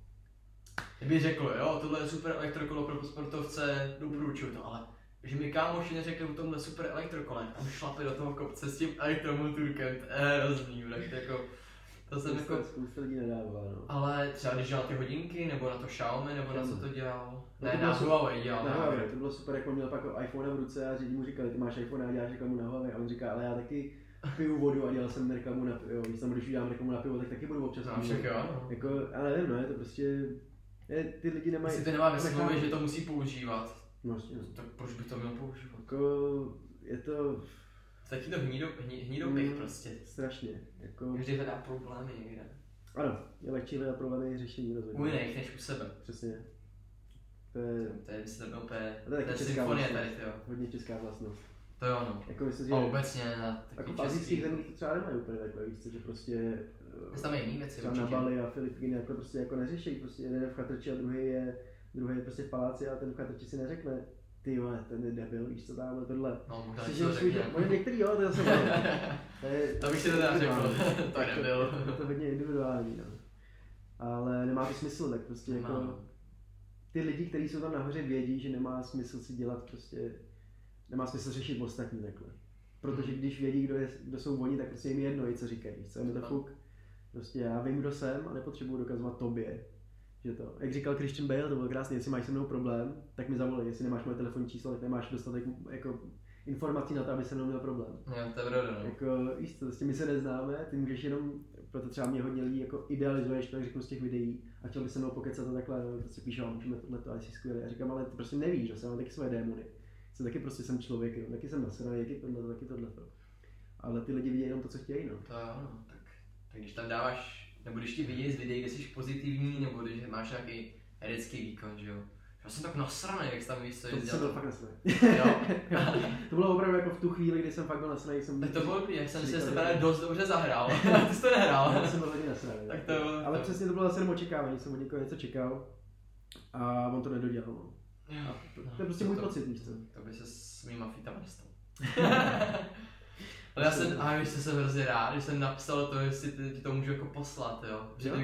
Kdyby řekl, jo, tohle je super elektrokolo pro sportovce, doporučuju to, ale že mi kámoši neřekli o tomhle super elektrokole, tam šlape do toho kopce s tím elektromoturkem, to je hrozný, tak jako, to jsem jako, spousta lidí nedává, no. ale třeba když dělal ty hodinky, nebo na to Xiaomi, nebo na co to dělal, No ne, to na. Huawei dělal, Na Huawei, to bylo super, jak on měl pak iPhone v ruce a řidi mu říkali, ty máš iPhone a děláš reklamu na Huawei a on říká, ale já taky piju vodu a dělal jsem reklamu na pivo, když jsem když udělám reklamu na pivo, tak taky budu občas No, však jo, no. Jako, já nevím, no, je to prostě, je, ty lidi nemají... Jestli to nemá ve smlouvě, že to musí používat, No, vlastně, tak proč by to měl používat? Jako, je to Taky to hnído, hní, hnídopich Mm. prostě. strašně, jako, Každý hledá problémy někde. ano, je lehčí hledat problémy řešení rozhodně. U jiných než u sebe. Přesně. To je To je, myslím, to úplně, To je to je symfonie vlastnost. tady, jo. hodně česká vlastnost. To jo, no. Jako myslím, že A obecně na jako takový azijských český. zemích to třeba nemají úplně takhle, víš co, že prostě Tam je jiný věci třeba na. Bali a Filipíny jako prostě jako neřeší, prostě jeden je v chatrči a druhý je, druhý je prostě v paláci a ten v chatrči si neřekne, ty vole, ten je debil, víš co tamhle, tohle. No, možná Prostě, to řekne. oni některý jo, to je zase. To je- To bych si teda řekl, to je nebyl. Je to hodně individuální, no. Ale nemá to smysl, tak prostě Nemá, jako no. ty lidi, kteří jsou tam nahoře, vědí, že nemá smysl si dělat prostě, nemá smysl řešit ostatní takhle. Protože Hmm. když vědí, kdo, je, kdo jsou oni, tak prostě jim je jedno, i co říkají, co, je mi to fuk. Prostě já vím, kdo jsem a nepotřebuji dokazovat tobě, že to. Jak říkal Christian Bale, to bylo krásné, jestli máš se mnou problém, tak mi zavolej, jestli nemáš moje telefonní číslo, tak nemáš dostatek jako informací na to, aby se mnou měl problém. Jo, to je pravda, no. Jako, víš co, prostě my se neznáme, ty můžeš jenom, proto třeba mě hodně lidí jako idealizuješ, tak řeknu z těch videí a chtěl by se mnou pokecat a takhle, no, prostě píšu, "A můžeme tohle to, asi skvělé. Já říkám, ale ty prostě nevíš, že jsem mám taky svoje démony. Jsem taky prostě jsem člověk, no, taky jsem nasraný, taky tohle, taky tohle. Ale ty lidi vidí jenom to, co chtějí, no. To no. Tak, tak když tam dáváš, nebo když ti vidí z videí, kde jsi pozitivní, nebo když máš nějaký herecký výkon, že jo. Já jsem tak nasranej, jak jsi tam víš, co To jsem byl fakt nasraný. Jo. to bylo opravdu jako v tu chvíli, kdy jsem fakt byl nasraný, jsem Tak to bylo dobrý, jak jsem si se právě dost dobře zahrál. Ty jsi to nehrál. Já jsem byl hodně nasraný. Tak to bylo- Ale to- přesně to bylo zase jenom očekávání, jsem od někoho něco čekal a on to nedodělal. no. Jo. To je prostě můj pocit, víš co. To by se s mýma fitama nestal. Ale já jsem, a víš, co jsem hrozně rád, že jsem napsal to, jestli ty, ti to můžu jako poslat, jo. Že, Jo. to,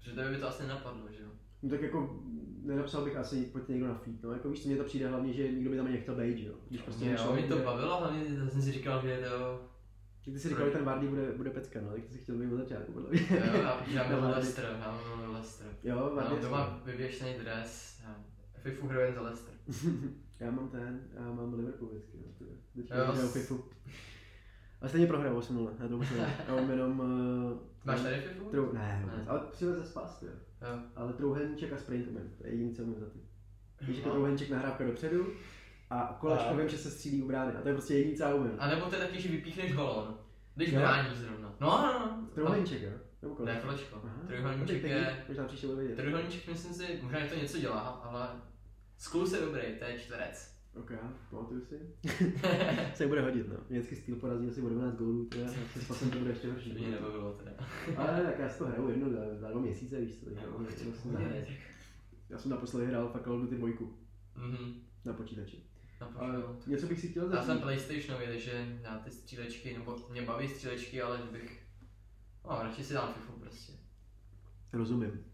že to by to asi nenapadlo, že jo. No tak jako nenapsal bych asi pojďte někdo na feed, no jako víš co, mně to přijde hlavně, že nikdo by tam nechtěl být, že jo. Když prostě Jo, mě to bavilo, hlavně jsem si říkal, že to, Ty jsi říkal, že ten Vardy bude, bude pecka, no, tak ty jsi chtěl být od začátku, podle mě. jo, já, mám Vardy. Leicester, já mám Leicester. Jo, Já Vardy. mám doma vyvěšený dres, já FIFU hraju jen za Leicester. Já mám ten, já mám Liverpool vždycky, no, to je. Vždycky Jo, s- FIFU. A stejně prohrál 8 na to už ne. Já mám jenom... Uh, Máš tady FIFU? Trou, ne, vůbec, ale přiveze spas, jo. Jo. Ale trouhelníček a sprint umím, to je jediný, co umím za ty. Víš, jako No. trouhelníček nahrávka dopředu a kolačko vím, že se střílí u brány a to je prostě jediný, co já umím. A nebo to je taky, že vypíchneš balón, když Jo. bráníš zrovna. No, no, no. Trouhelníček, jo? Nebo Ne, kolačko? kolečko. Trojuhelníček Tak je... Možná příště bude vidět. Trojuhelníček myslím si, možná že to něco dělá, ale sklus je dobrý, to je čtverec. Ok, pamatuju si. se bude hodit, no. Vždycky styl porazí asi o 12 gólů, to je, se spasem to bude ještě To horší. mě nebavilo teda. Ale tak já si to hraju jednou za, za dva měsíce, víš co, takže Jo, ono chci to vlastně pohodě, zahrát. tak. Já jsem naposledy hrál fakt Call of Duty 2 Mhm. na počítači. No, Ale něco bych si chtěl Já jsem začít. PlayStationový, takže já ty střílečky, nebo mě baví střílečky, ale bych... No, radši si dám FIFU prostě. Rozumím.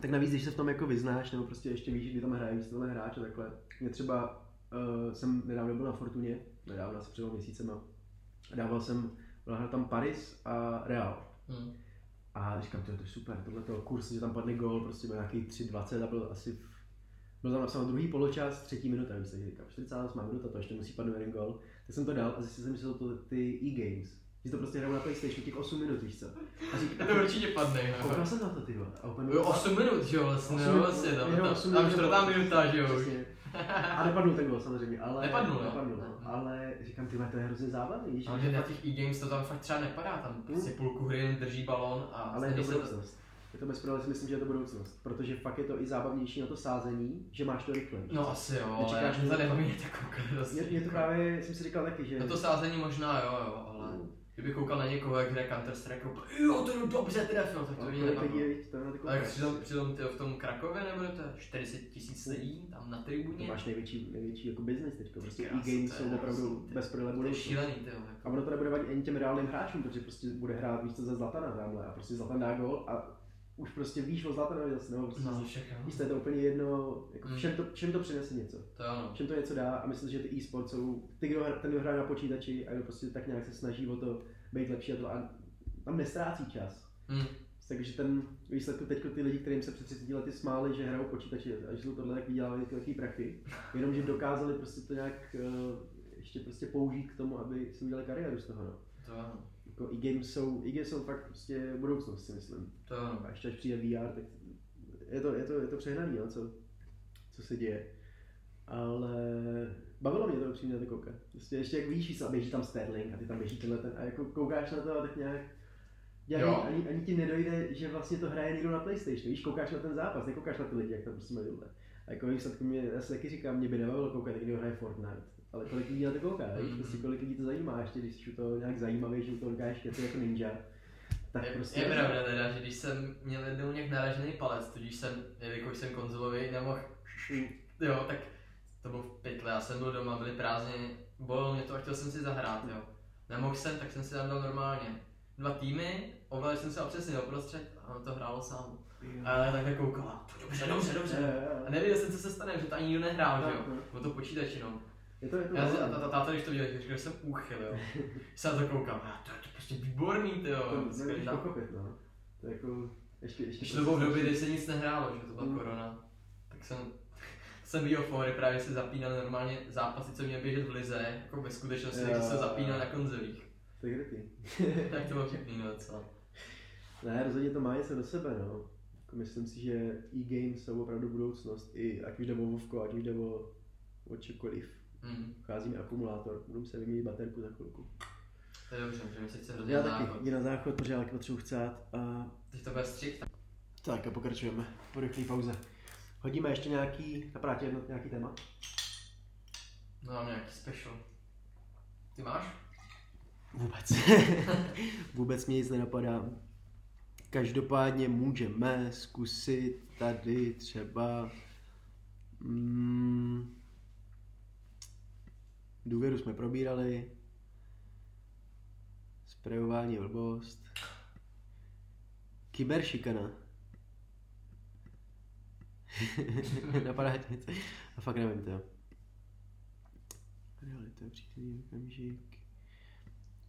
Tak navíc, když se v tom jako vyznáš, nebo prostě ještě víš, kdy tam hraje, víš, tenhle hráč a takhle. Mě třeba, uh, jsem nedávno byl na Fortuně, nedávno asi před dvěma měsícema. A dával jsem, byl tam Paris a Real. Hm. A říkám, to je to super, tohle to kurz, že tam padne gol, prostě byl nějaký 3.20 a byl asi v, byl tam napsáno druhý poločas, třetí minuta, víš, takže říkám, 48 minuta, to ještě musí padnout jeden gol. Tak jsem to dal a zjistil jsem, že jsou to ty e-games. Že to prostě hrajou na PlayStation těch 8 minut, víš co. A říkám, To určitě padne, koukal jsem na to, ty vole. Jo, 8 minut, že jo, vlastně, Osm jo, minut, vlastně, tam, jo, tam, osm tam minut, čtvrtá minuta, že jo. už. Přesně. A nepadnul ten gol samozřejmě, ale... Nepadnul, jo? nepadnul, no. Ale říkám, ty to je hrozně zábavný, že, Ale že na těch e-games to tam fakt třeba nepadá, tam prostě půlku hry jen drží balón a ale je to budoucnost. Je to bezprodale, si myslím, že je to budoucnost, protože fakt je to i zábavnější na to sázení, že máš to rychle. No asi jo, ale já to nebaví mě tak koukat Mě, mě to právě, jsem si říkal taky, že... Na to sázení možná jo, jo, ale kdyby koukal na někoho, jak hraje Counter Strike, jo, to je dobře trefil, tak to to ty Ale přitom, přitom tyjo, v tom Krakově nebo to je 40 tisíc lidí tam na To tribuně, máš největší, největší jako business teďka, prostě e-games to je jsou opravdu ty. bez prodele to je šílený ty jo, A jako. ono to nebude vadit ani těm reálným hráčům, protože prostě bude hrát víš co za Zlatana tamhle a prostě Zlatan dá gol a už prostě víš o Zlatanovi zase, nebo prostě No, všechno. víš, to je to úplně jedno, jako Mm. všem to, všem to přinese něco. To ono. Všem to něco dá a myslím, že ty e-sport jsou, ty, kdo, ten, kdo hraje na počítači a kdo prostě tak nějak se snaží o to být lepší a to a tam nestrácí čas. Hm. Takže ten výsledku teď ty lidi, kterým se před 30 lety smáli, že hrajou počítači a že jsou tohle tak vydělávali ty velký prachy, jenomže dokázali prostě to nějak uh, ještě prostě použít k tomu, aby si udělali kariéru z toho. No. To je Jako e-games jsou, e-games jsou fakt prostě budoucnost si myslím. To ono. A ještě až přijde VR, tak je to, je to, je to přehnaný, no, co, co se děje. Ale bavilo mě to upřímně na to koukat. Prostě ještě jak víš, a běží tam Sterling a ty tam běží tenhle ten, a jako koukáš na to a tak nějak ani, ani, ani, ti nedojde, že vlastně to hraje někdo na PlayStation. Víš, koukáš na ten zápas, nekoukáš na ty lidi, jak tam prostě mají. A jako výsledku mě, já si taky říkám, mě by nebavilo koukat, jak někdo hraje Fortnite. Ale kolik lidí na to kouká, víš, Mhm. prostě kolik lidí to zajímá, ještě když jsi toho nějak zajímavý, že u toho říkáš keci jako ninja. Tak Je, prostě je pravda teda, že když jsem měl jednou nějak naražený palec, tudíž jsem, jelikož jsem konzolový, nemohl, jo, tak to bylo v pytle, já jsem byl doma, byly prázdniny, bolelo mě to a chtěl jsem si zahrát, jo. Nemohl jsem, tak jsem si tam dal normálně. Dva týmy, ovládal jsem se a přesně doprostřed a on to hrálo sám. Ale takhle koukal, a to dobře, dobře, dobře. A nevěděl jsem, co se stane, že to ani nikdo nehrál, že jo. Bylo to počítač jenom. Je to, je to Já a ta- ta- táta, když to viděl, říkal, že jsem úchyl, jo. Když se na to koukám, a to je to prostě výborný, ty jo. to nemůžeš pochopit, no. To je jako, ještě, ještě Ještě to bylo v prostě době, kdy se nic nehrálo, že to byla Mm. korona. Tak jsem, jsem viděl fóry, právě se zapínal normálně zápasy, co měly běžet v lize, jako ve skutečnosti, takže se zapínal na konzolích. To je krytý. Tak to bylo vtipný, no docela. Ne, rozhodně to má něco do sebe, no. Jako myslím si, že e-games jsou opravdu budoucnost, i ať už jde o Vovko, ať už jde o, o čokoliv. Mm. Vchází mi akumulátor, budu se vyměnit baterku za chvilku. To je dobře, můžeme si chce Já na taky, jdi na záchod, protože já taky potřebuji chcát a... Teď to bude střih, tak a pokračujeme po rychlé pauze. Hodíme ještě nějaký, napadá jedno, nějaký téma? No mám nějaký special. Ty máš? Vůbec. Vůbec mě nic nenapadá. Každopádně můžeme zkusit tady třeba... Mm, důvěru jsme probírali. Sprejování blbost. Kyberšikana. Napadá ti něco? A fakt nevím to. Realita, příklidný okamžik.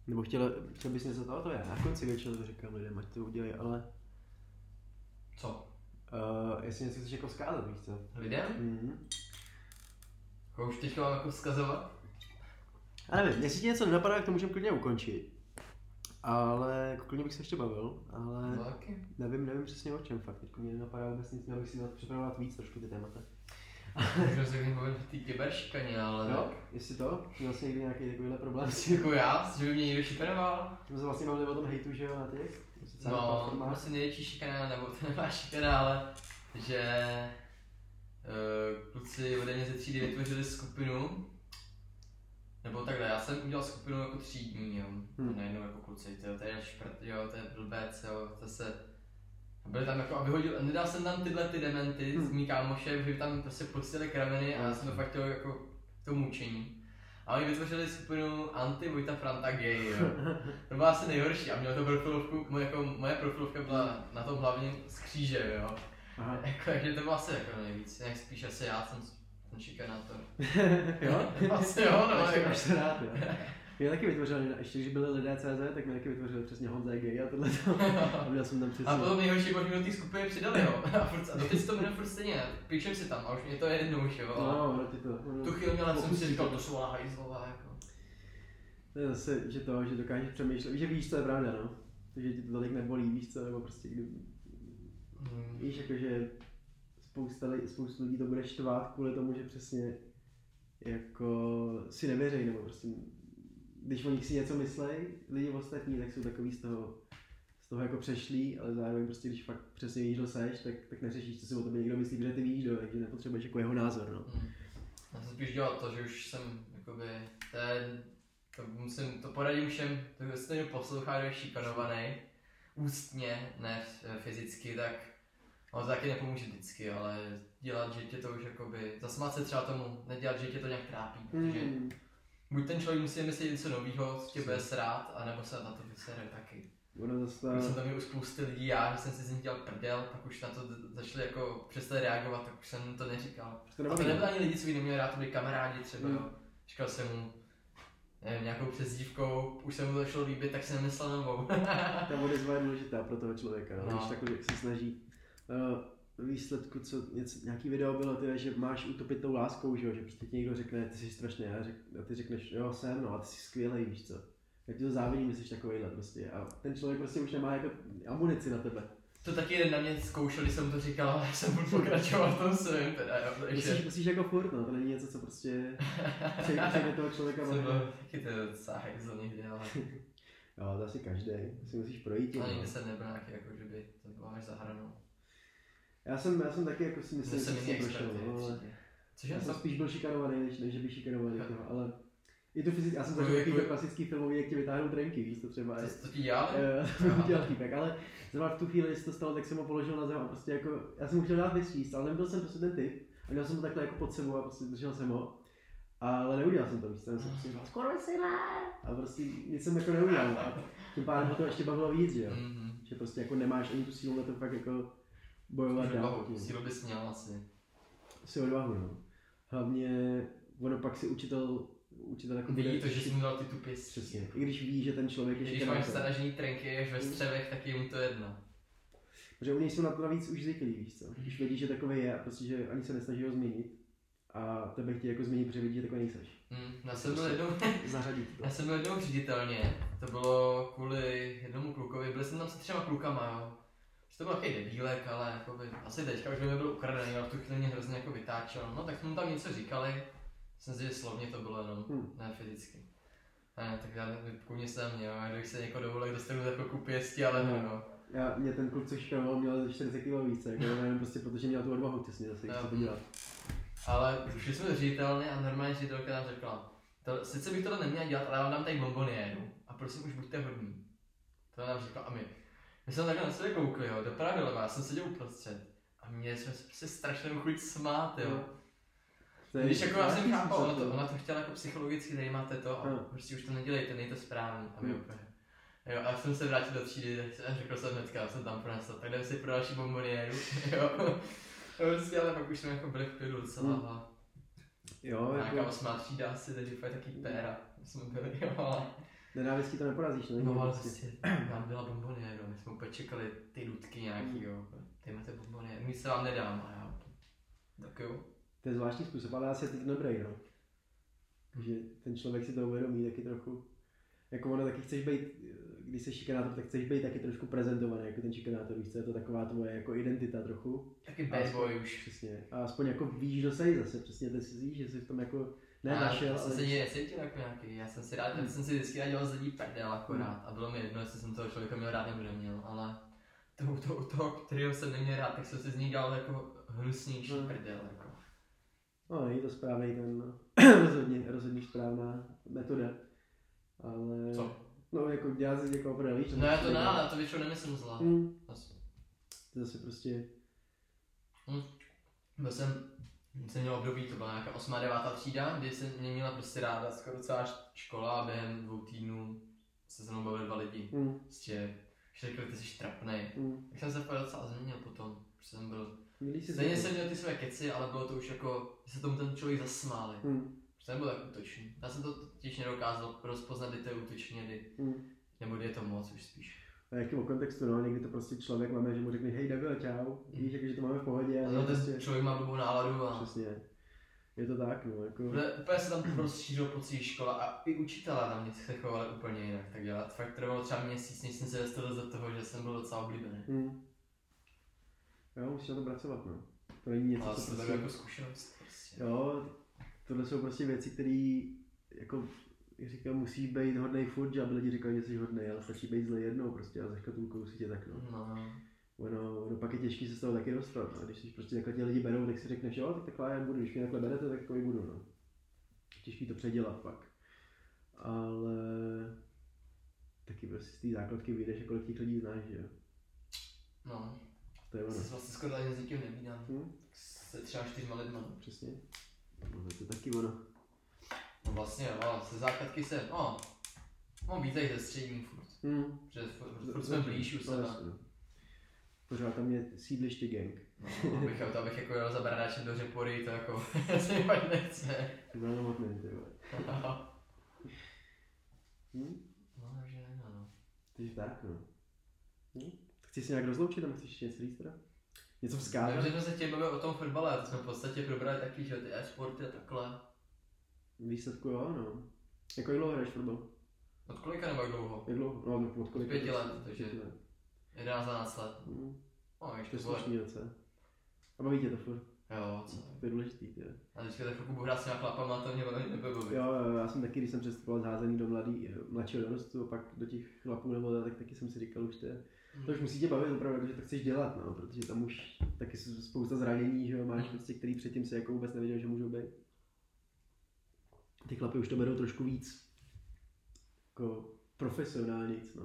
Nebo chtěl, chtěl bys něco toho, to je. Na konci většinou to říkám lidem, ať to udělají, ale Co? uh, jestli něco chceš jako vzkázat, víš co? Lidem? Mhm. Už teďka mám jako vzkazovat? A nevím, jestli ti něco nenapadá, tak to můžeme klidně ukončit. Ale klidně bych se ještě bavil, ale No taky. nevím, nevím přesně o čem fakt. Teď mě nenapadá vůbec nic, měl bych si připravovat víc trošku ty témata. Můžeme se mluvit o té kyberšikaně, ale... Jo, jestli to, měl jsi někdy nějaký takovýhle problém s tím? Jako já, že by mě někdo šikanoval? Jsme se vlastně bavili o tom hejtu, že jo, na těch No, asi největší šikana, nebo to nemá šikana, ale že uh, kluci ode mě ze třídy vytvořili skupinu, nebo takhle, já jsem udělal skupinu jako třídní, jo, Hmm. hmm. najednou jako kluci, to, to je šprt, jo, to je blbec, jo, to se, a byli tam jako, a vyhodil, nedal jsem tam tyhle ty dementy Hmm. hmm. z mý kámoše, že tam prostě pustili krameny a já jsem to fakt chtěl jako tomu mučení. A oni vytvořili skupinu Anti Vojta Franta Gay, jo. To bylo asi nejhorší a měl to profilovku, moje, jako, moje profilovka byla na tom hlavním z kříže, jo. Aha. Jako, takže to bylo asi jako nejvíc, jak spíš asi já jsem ten šikanátor. jo? Asi jo, no, jako. máš to rád, jo. Mě taky vytvořili, ještě když byli lidé CZ, tak mě taky vytvořili přesně Honza gay a tohle to. A měl jsem tam přesně. A potom nejhorší, když mi do té skupiny přidali, jo. A, furt, a doteď si to jmenuje furt stejně, píšem si tam a už mě to je jedno už, jo. No, ono ti to. ono- Tu chvíli měla jsem si říkal, to. jsou ale hajzlová, jako. To je zase, že to, že dokážeš přemýšlet, že víš, co je pravda, no. že ti to tolik nebolí, víš co, nebo prostě kdy, Hmm. víš, jakože spousta, spoustu lidí to bude štvát kvůli tomu, že přesně jako si nevěří, nebo prostě když o nich si něco myslej, lidi ostatní, tak jsou takový z toho, z toho jako přešlí, ale zároveň prostě když fakt přesně víš, kdo seš, tak, tak neřešíš, co si o tobě někdo myslí, protože ty víš, kdo, takže nepotřebuješ jako jeho názor, no. Hmm. Já jsem spíš dělal to, že už jsem, jakoby, ten, to musím, to poradím všem, to jestli někdo poslouchá, kdo je šikanovaný, ústně, ne fyzicky, tak ono to taky nepomůže vždycky, ale dělat, že tě to už jakoby, zasmát se třeba tomu, nedělat, že tě to nějak trápí, protože Mm. buď ten člověk musí myslet něco nového, co tě bude srát, anebo se na to vysere taky. Ono zase Už jsem ta, tam měl u spousty lidí, já, že jsem si z nich dělal prdel, pak už na to začali jako přestali reagovat, tak už jsem to neříkal. to A to nebyli ani lidi, co by neměli rád, to byli kamarádi třeba, Hmm. jo. Říkal jsem mu, nevím, nějakou přezdívkou, už se mu to začalo líbit, tak jsem myslel novou. Ta odezva je důležitá pro toho člověka, no. No. když takhle se snaží. Uh, výsledku, co něco, nějaký video bylo, ty, že máš utopit tou láskou, že, jo? že prostě ti někdo řekne, ty jsi strašně, a, řek, a ty řekneš, jo jsem, no a ty jsi skvělý, víš co. Já ti to závidím, že jsi takovýhle prostě. A ten člověk prostě už nemá jako amunici na tebe. to taky jeden na mě zkoušel, když jsem to říkal, ale jsem budu pokračoval v tom svém, teda, jo, Musíš, takže musíš jako furt, no, to není něco, co prostě přejde toho člověka. jsem bavit. byl taky to docela hajzl někdy, ale, Jo, to asi každý, si musíš projít. ale nikdy jsem nebyl nějaký, jako, že by to bylo až za hranou. Já jsem, já jsem taky jako si myslím, Že jsem prošel, no, ale Cože já jsem spíš byl šikanovaný, než, než že by šikanovali toho, ale i to fyzicky, já jsem zažil takový to kvůli- klasický filmový, jak ti vytáhnou trenky, víš, to třeba je. to, ti dělali? Eh, to mi udělal týpek, ale zrovna v tu chvíli, když se to stalo, tak jsem ho položil na zem a prostě jako, já jsem mu chtěl dát vystříct, ale nebyl jsem prostě ten typ. A měl jsem ho takhle jako pod sebou a prostě držel jsem ho. Ale neudělal jsem to, víš, co, jsem prostě říkal, skoro si ne! A prostě nic jsem jako neudělal. A tím pádem ho to ještě bavilo víc, že jo. Mhm. Že prostě jako nemáš ani tu sílu na to fakt jako bojovat dál. Sílu bys měl asi. Si odvahu, no. Hlavně, ono pak si učitel, učitel jako Vidí to, že jsi mu dal ty tupy. Přesně. I když ví, že ten člověk je Když máš staražní trenky ve střevech, tak je mu to jedno. Protože něj jsou na to navíc už zvyklí, víš co. Už vědí, že takový je a prostě, že ani se nesnaží ho změnit. A tebe chtějí jako změnit, protože vidí, že takový nejseš. Hm, já jsem byl jednou, Zařadit to. já jsem byl jednou ředitelně, to bylo kvůli jednomu klukovi, byli jsem tam se třema klukama, jo. Že to byl takový debílek, ale jakoby, asi teďka už by mi byl ukradený, ale v tu chvíli mě hrozně jako vytáčel. No tak jsme mu tam něco říkali, myslím si, že slovně to bylo jenom, Hm. ne fyzicky. Ne, tak já vypkůně se na mě, jo, a když se někoho dovolil, dostanu za chvilku pěstí, ale no, no. Já, mě ten kluk, co šikanoval, měl 40 kg více, jako jenom prostě protože měl tu odvahu, ty si zase, Jo. chce to dělat. Ale šli jsme do ředitelny a normálně ředitelka nám řekla, to, sice bych tohle neměl dělat, ale já vám dám tady bomboniéru a prosím už buďte hodní. To nám řekla a my. My jsme takhle na sebe koukli, jo, do pravidla, já jsem seděl uprostřed a mě jsme se prostě strašně chuť smát, jo. To je Když jako já jsem chápal, ona to, ona to chtěla jako psychologicky, tady máte to a Hmm. prostě už to nedělejte, není to správný. A my Hmm. úplně. Jo, a jsem se vrátil do třídy, tak jsem- řekl jsem hnedka, já jsem tam pronesl, tak jdeme si pro další bomboniéru, jo. A prostě, ale pak už jsme jako byli v klidu docela Hmm. a Jo, nějaká jako osmá třída asi, takže fakt taky péra jsme byli, jo, ale nenávistí to neporazíš, no, No ale prostě. nám byla bombonieru, my jsme úplně čekali ty dudky nějaký, jo. Dejme ty bombonieru, nic se vám nedám, a já. Tak jo. To je zvláštní způsob, ale asi je to dobrý, no. Že ten člověk si to uvědomí taky trochu. Jako ono taky chceš být, když jsi šikanátor, tak chceš být taky trošku prezentovaný jako ten šikanátor, víš je to taková tvoje jako identita trochu. Taky bad boy už. Přesně. A aspoň jako víš, kdo jsi zase, přesně ty si víš, že jsi v tom jako ne A našel, já jsem se nikdy necítil jako nějaký, já jsem si rád, já jsem si vždycky rád dělal z lidí prdel akorát a bylo mi jedno, jestli jsem toho člověka měl rád nebo neměl, ale to, to, toho, kterého jsem neměl rád, tak jsem si z ní dělal jako hnusnější Hmm. prdel, jako. No, není to správný ten, no. rozhodně, rozhodně správná metoda. Ale... Co? No, jako dělat si někoho prdel, víš? No já to ne, ale já to většinou nemyslím zla. Hmm, Zas- to zase prostě... Byl jsem, jsem měl období, to byla nějaká 8. 9. třída, kdy jsem mě měla prostě ráda skoro celá škola a během dvou týdnů se se mnou bavili dva lidi. Hmm, Prostě řekli, ty jsi trapnej. hmm. Tak jsem se fakt docela změnil potom, protože jsem byl, stejně jsem měl ty své keci, ale bylo to už jako, že se tomu ten člověk zasmáli. Hmm, Protože nebyl tak útočný. Já jsem to totiž nedokázal rozpoznat, kdy to je útočně, kdy, hmm. nebo kdy je to moc už spíš. A jaký o kontextu, no, někdy to prostě člověk máme, že mu řekne, hej Dago, čau, víš, jako, že to máme v pohodě, A ale ten prostě, člověk má blbou náladu a přesně, je to tak, no, jako, Úplně, úplně se tam rozšířil po celé škole a i učitelé na mě se chovali úplně jinak. Tak já fakt trvalo třeba měsíc, než jsem se dostal do toho, že jsem byl docela oblíbený. hmm. Jo, musíš na to pracovat, no. To není něco, Ale co to prostě, jako zkušenost. Prostě. jo, tohle jsou prostě věci, které, jako, říkám, musí být hodnej furt, aby lidi říkali, že jsi hodnej, ale stačí být zle jednou prostě a za škatulkou si tě tak, no. No, Ono, ono pak je těžký se z toho taky dostat, no. když si prostě takhle tě lidi berou, tak si řekneš, jo, tak takhle já budu, když mě takhle berete, tak takový budu, no. Těžký to předělat pak. Ale taky prostě z té základky vyjdeš a kolik těch lidí znáš, že jo. no. To je ono. se vlastně skoro ani s nikým nevídám. Hm? Se třeba čtyřma lidma. Přesně. No, to je taky ono. No vlastně, no, se základky se, no, no víte ze střední furt. Hm. Že furt, furt jsme blíž u No, sebe. no. Pořád tam je sídliště gang. No, abych, to abych jako jel za bradáčem do řepory, to jako se mi fakt nechce. No, hmotný, ty vole. Hm? No, takže ne, no. Takže tak, no. Hm? Chci si nějak rozloučit, tam chceš ještě něco říct teda? Něco vzkázat? Že jsme se tě bavili o tom fotbale, to jsme v podstatě probrali taky, že ty e-sporty a takhle. Výsledku jo, no. Jako jak dlouho hraješ fotbal? Od kolika nebo jak dlouho? Jak dlouho? No, od kolik? pěti let, takže- pěti let. 11, 12 let. Hm. No, To ještě je vole. slušný docela. A baví tě to furt? Jo, co? To je důležitý, ty. A teďka tak chvilku budu hrát s chlapama, to mě velmi nebaví. Jo, jo, já jsem taky, když jsem přestupoval z házený do mladý, mladšího dorostu a pak do těch chlapů nebo tak taky jsem si říkal, už to je, to už musí tě bavit opravdu, že to chceš dělat, no, protože tam už taky spousta zranění, že jo, máš Mm. prostě, který předtím se jako vůbec nevěděl, že můžou být. Ty chlapy už to berou trošku víc, jako profesionálně, no.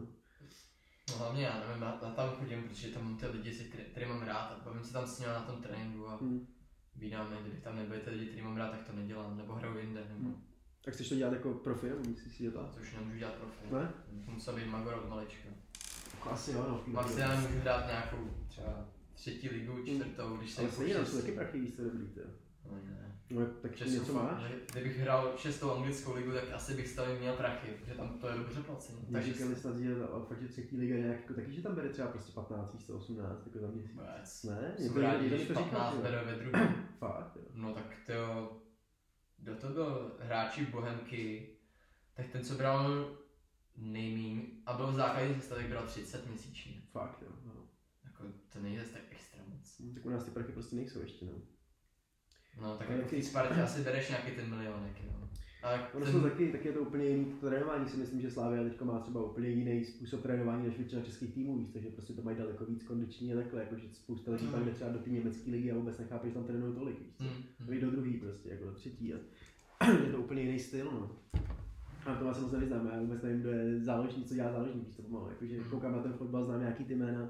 No hlavně já nevím, já, já tam chodím, protože tam mám ty lidi, se který, který mám rád a bavím se tam s nimi na tom tréninku a Hmm. vídáme, kdybych tam nebyl ty lidi, který mám rád, tak to nedělám, nebo hraju jinde, nebo Hmm. Tak chceš to dělat jako profi, nebo myslíš si dělat? to už nemůžu dělat profi. Ne? Musel být magor od malička. Jako asi jo, no. Maximálně můžu hrát nějakou třeba třetí ligu, čtvrtou, když se Ale stejně tam jsou taky prachy, víš, co dobrý, to. No, ne. No, tak Českou něco máš? Kdybych hrál šestou anglickou ligu, tak asi bych stavil měl prachy, protože tam to je dobře placený. Takže říkali snad, že fakt, že třetí liga nějak, jako taky, že tam bere třeba prostě 15, víš co, 18, jako za měsíc. vůbec. Ne? Jsem rád, když mi to říkal, 15 že jo. bere ve druhé. Fakt, jo. No tak to, kdo to byl hráči Bohemky, tak ten, co bral nejmín a byl v základní sestave, tak bral 30 měsíčně. Fakt, jo. No. Jako to nejde tak extra moc. Hm, Tak u nás ty prachy prostě nejsou ještě, no. No tak jako v té ty- Spartě asi bereš nějaký ten milionek, jo. A Ono ten- jsou taky, taky je to úplně jiný to trénování, si myslím, že Slávia teď má třeba úplně jiný způsob trénování než většina českých týmů, víš, takže prostě to mají daleko víc kondiční a takhle, jakože spousta lidí Mm. pak jde třeba do té německé ligy a vůbec nechápe, že tam trénují tolik, víš, hmm. Jdou do druhý prostě, jako do třetí a je to úplně jiný styl, no. A to se moc nevyznám, já vůbec nevím, kdo je záložník, co dělá záložník, víš, to pomalu, jakože Mm. koukám na ten fotbal, znám nějaký ty jména,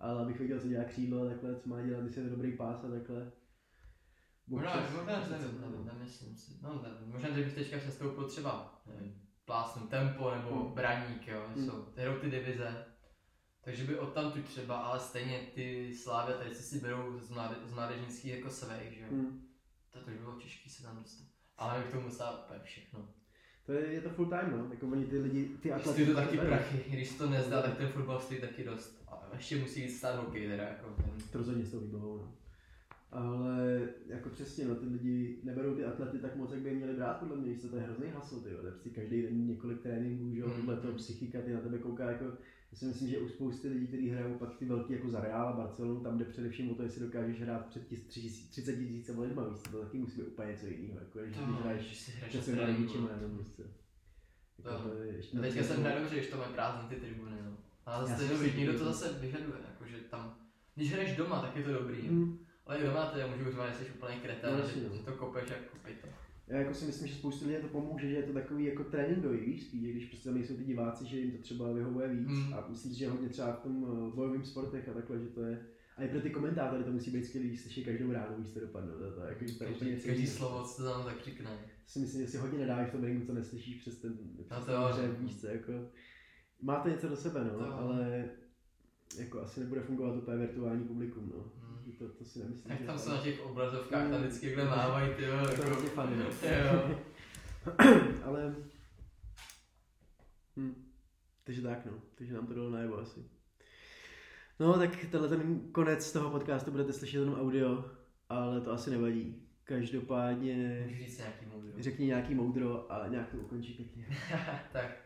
ale abych věděl, co dělá křídlo a takhle, co má dělat, když je dobrý pás a takhle. Možná, možná, nevím, nevím, nemyslím si. No, nevím. Možná, že bych teďka přestoupil třeba, nevím, plásnu tempo nebo Hmm. braník, jo, Hmm. jsou, hrajou ty divize. Takže by odtamtud třeba, ale stejně ty slávy tady si berou z, mláde, z mládežnických jako svých, že jo. Hmm. To by bylo těžké se tam dostat. Ale k tomu musela úplně všechno. To je, je to full time, no. Jako oni ty lidi, ty atlety... Stojí to taky berou. prachy, když to nezdá, tak ten fotbal stojí taky dost. A ještě musí jít stát hokej teda, jako ten. To rozhodně s tou výbavou, no. Ale jako přesně, no, ty lidi neberou ty atlety tak moc, jak by je měli brát, podle mě, co, to je hrozný hasl, ty prostě každý den několik tréninků, že jo, tohle to psychika, ty na tebe kouká jako, já si myslím, že u spousty lidí, kteří hrajou pak ty velký jako za Real a Barcelonu, tam jde především o to, jestli dokážeš hrát před tis- 30 tisíce lidma, víš co, to taky musí být úplně něco jiného, jako když, No, hraješ se na rodičima, no. nebo prostě. Jako ještě teďka to- jsem hrál dobře, když to mají prázdný ty tribuny, no. Ale Já zase to je myslím, dobrý, někdo to že- zase vyžaduje, jakože tam, když hraješ doma, tak je to dobrý, Mm. Ale i doma to je, můžu říct, že jsi úplně kreten, No, že, jasně, no. že, to kopeš jak kopej to. Já jako si myslím, že spoustu lidí to pomůže, že je to takový jako tréninkový, víš, spíš, když prostě tam nejsou ty diváci, že jim to třeba vyhovuje víc. Mm. A myslím že hodně třeba v tom uh, bojovém sportech a takhle, že to je. A i pro ty komentátory to musí být skvělý, když slyší každou ránu, víš, to dopadne. To, to, jako, že to je úplně Každý, něco každý slovo, co tam tak řekne. Si myslím, že si hodně nedáš v tom ringu, co neslyšíš přes ten, přes to ten jo. hřeb, víš co, jako. Máte něco do sebe, no, To ale jako asi nebude fungovat úplně virtuální publikum, no. To, to si nemyslím. Tak tam jsou na těch obrazovkách, tam vždycky takhle mávají, ty jo. To je jako- hrozně funny, no. Jo. Ale... Hm. Takže tak no, takže nám to dalo najevo asi. No tak tenhle ten konec toho podcastu budete slyšet jenom audio, ale to asi nevadí. Každopádně Můžu říct nějaký moudro. řekni nějaký moudro a nějak to ukončí pěkně. tak.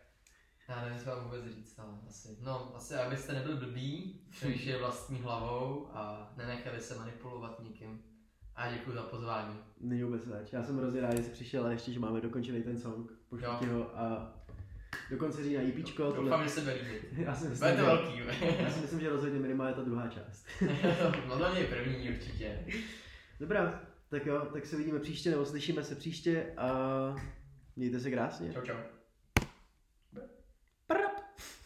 Já nevím, co vám vůbec říct, ale asi. No, asi abyste nebyl blbý, přemýšleli vlastní hlavou a nenechali se manipulovat nikým. A děkuji za pozvání. Není vůbec zač. Já jsem hrozně rád, že jsi přišel a ještě, že máme dokončený ten song. Pošlu ti ho a do konce října EPčko. Doufám, že se bude. Já si myslím, Bude to že, velký. já si myslím, že rozhodně minimálně ta druhá část. no to je první určitě. Dobrá, tak jo, tak se vidíme příště, nebo slyšíme se příště a mějte se krásně. Čau čau.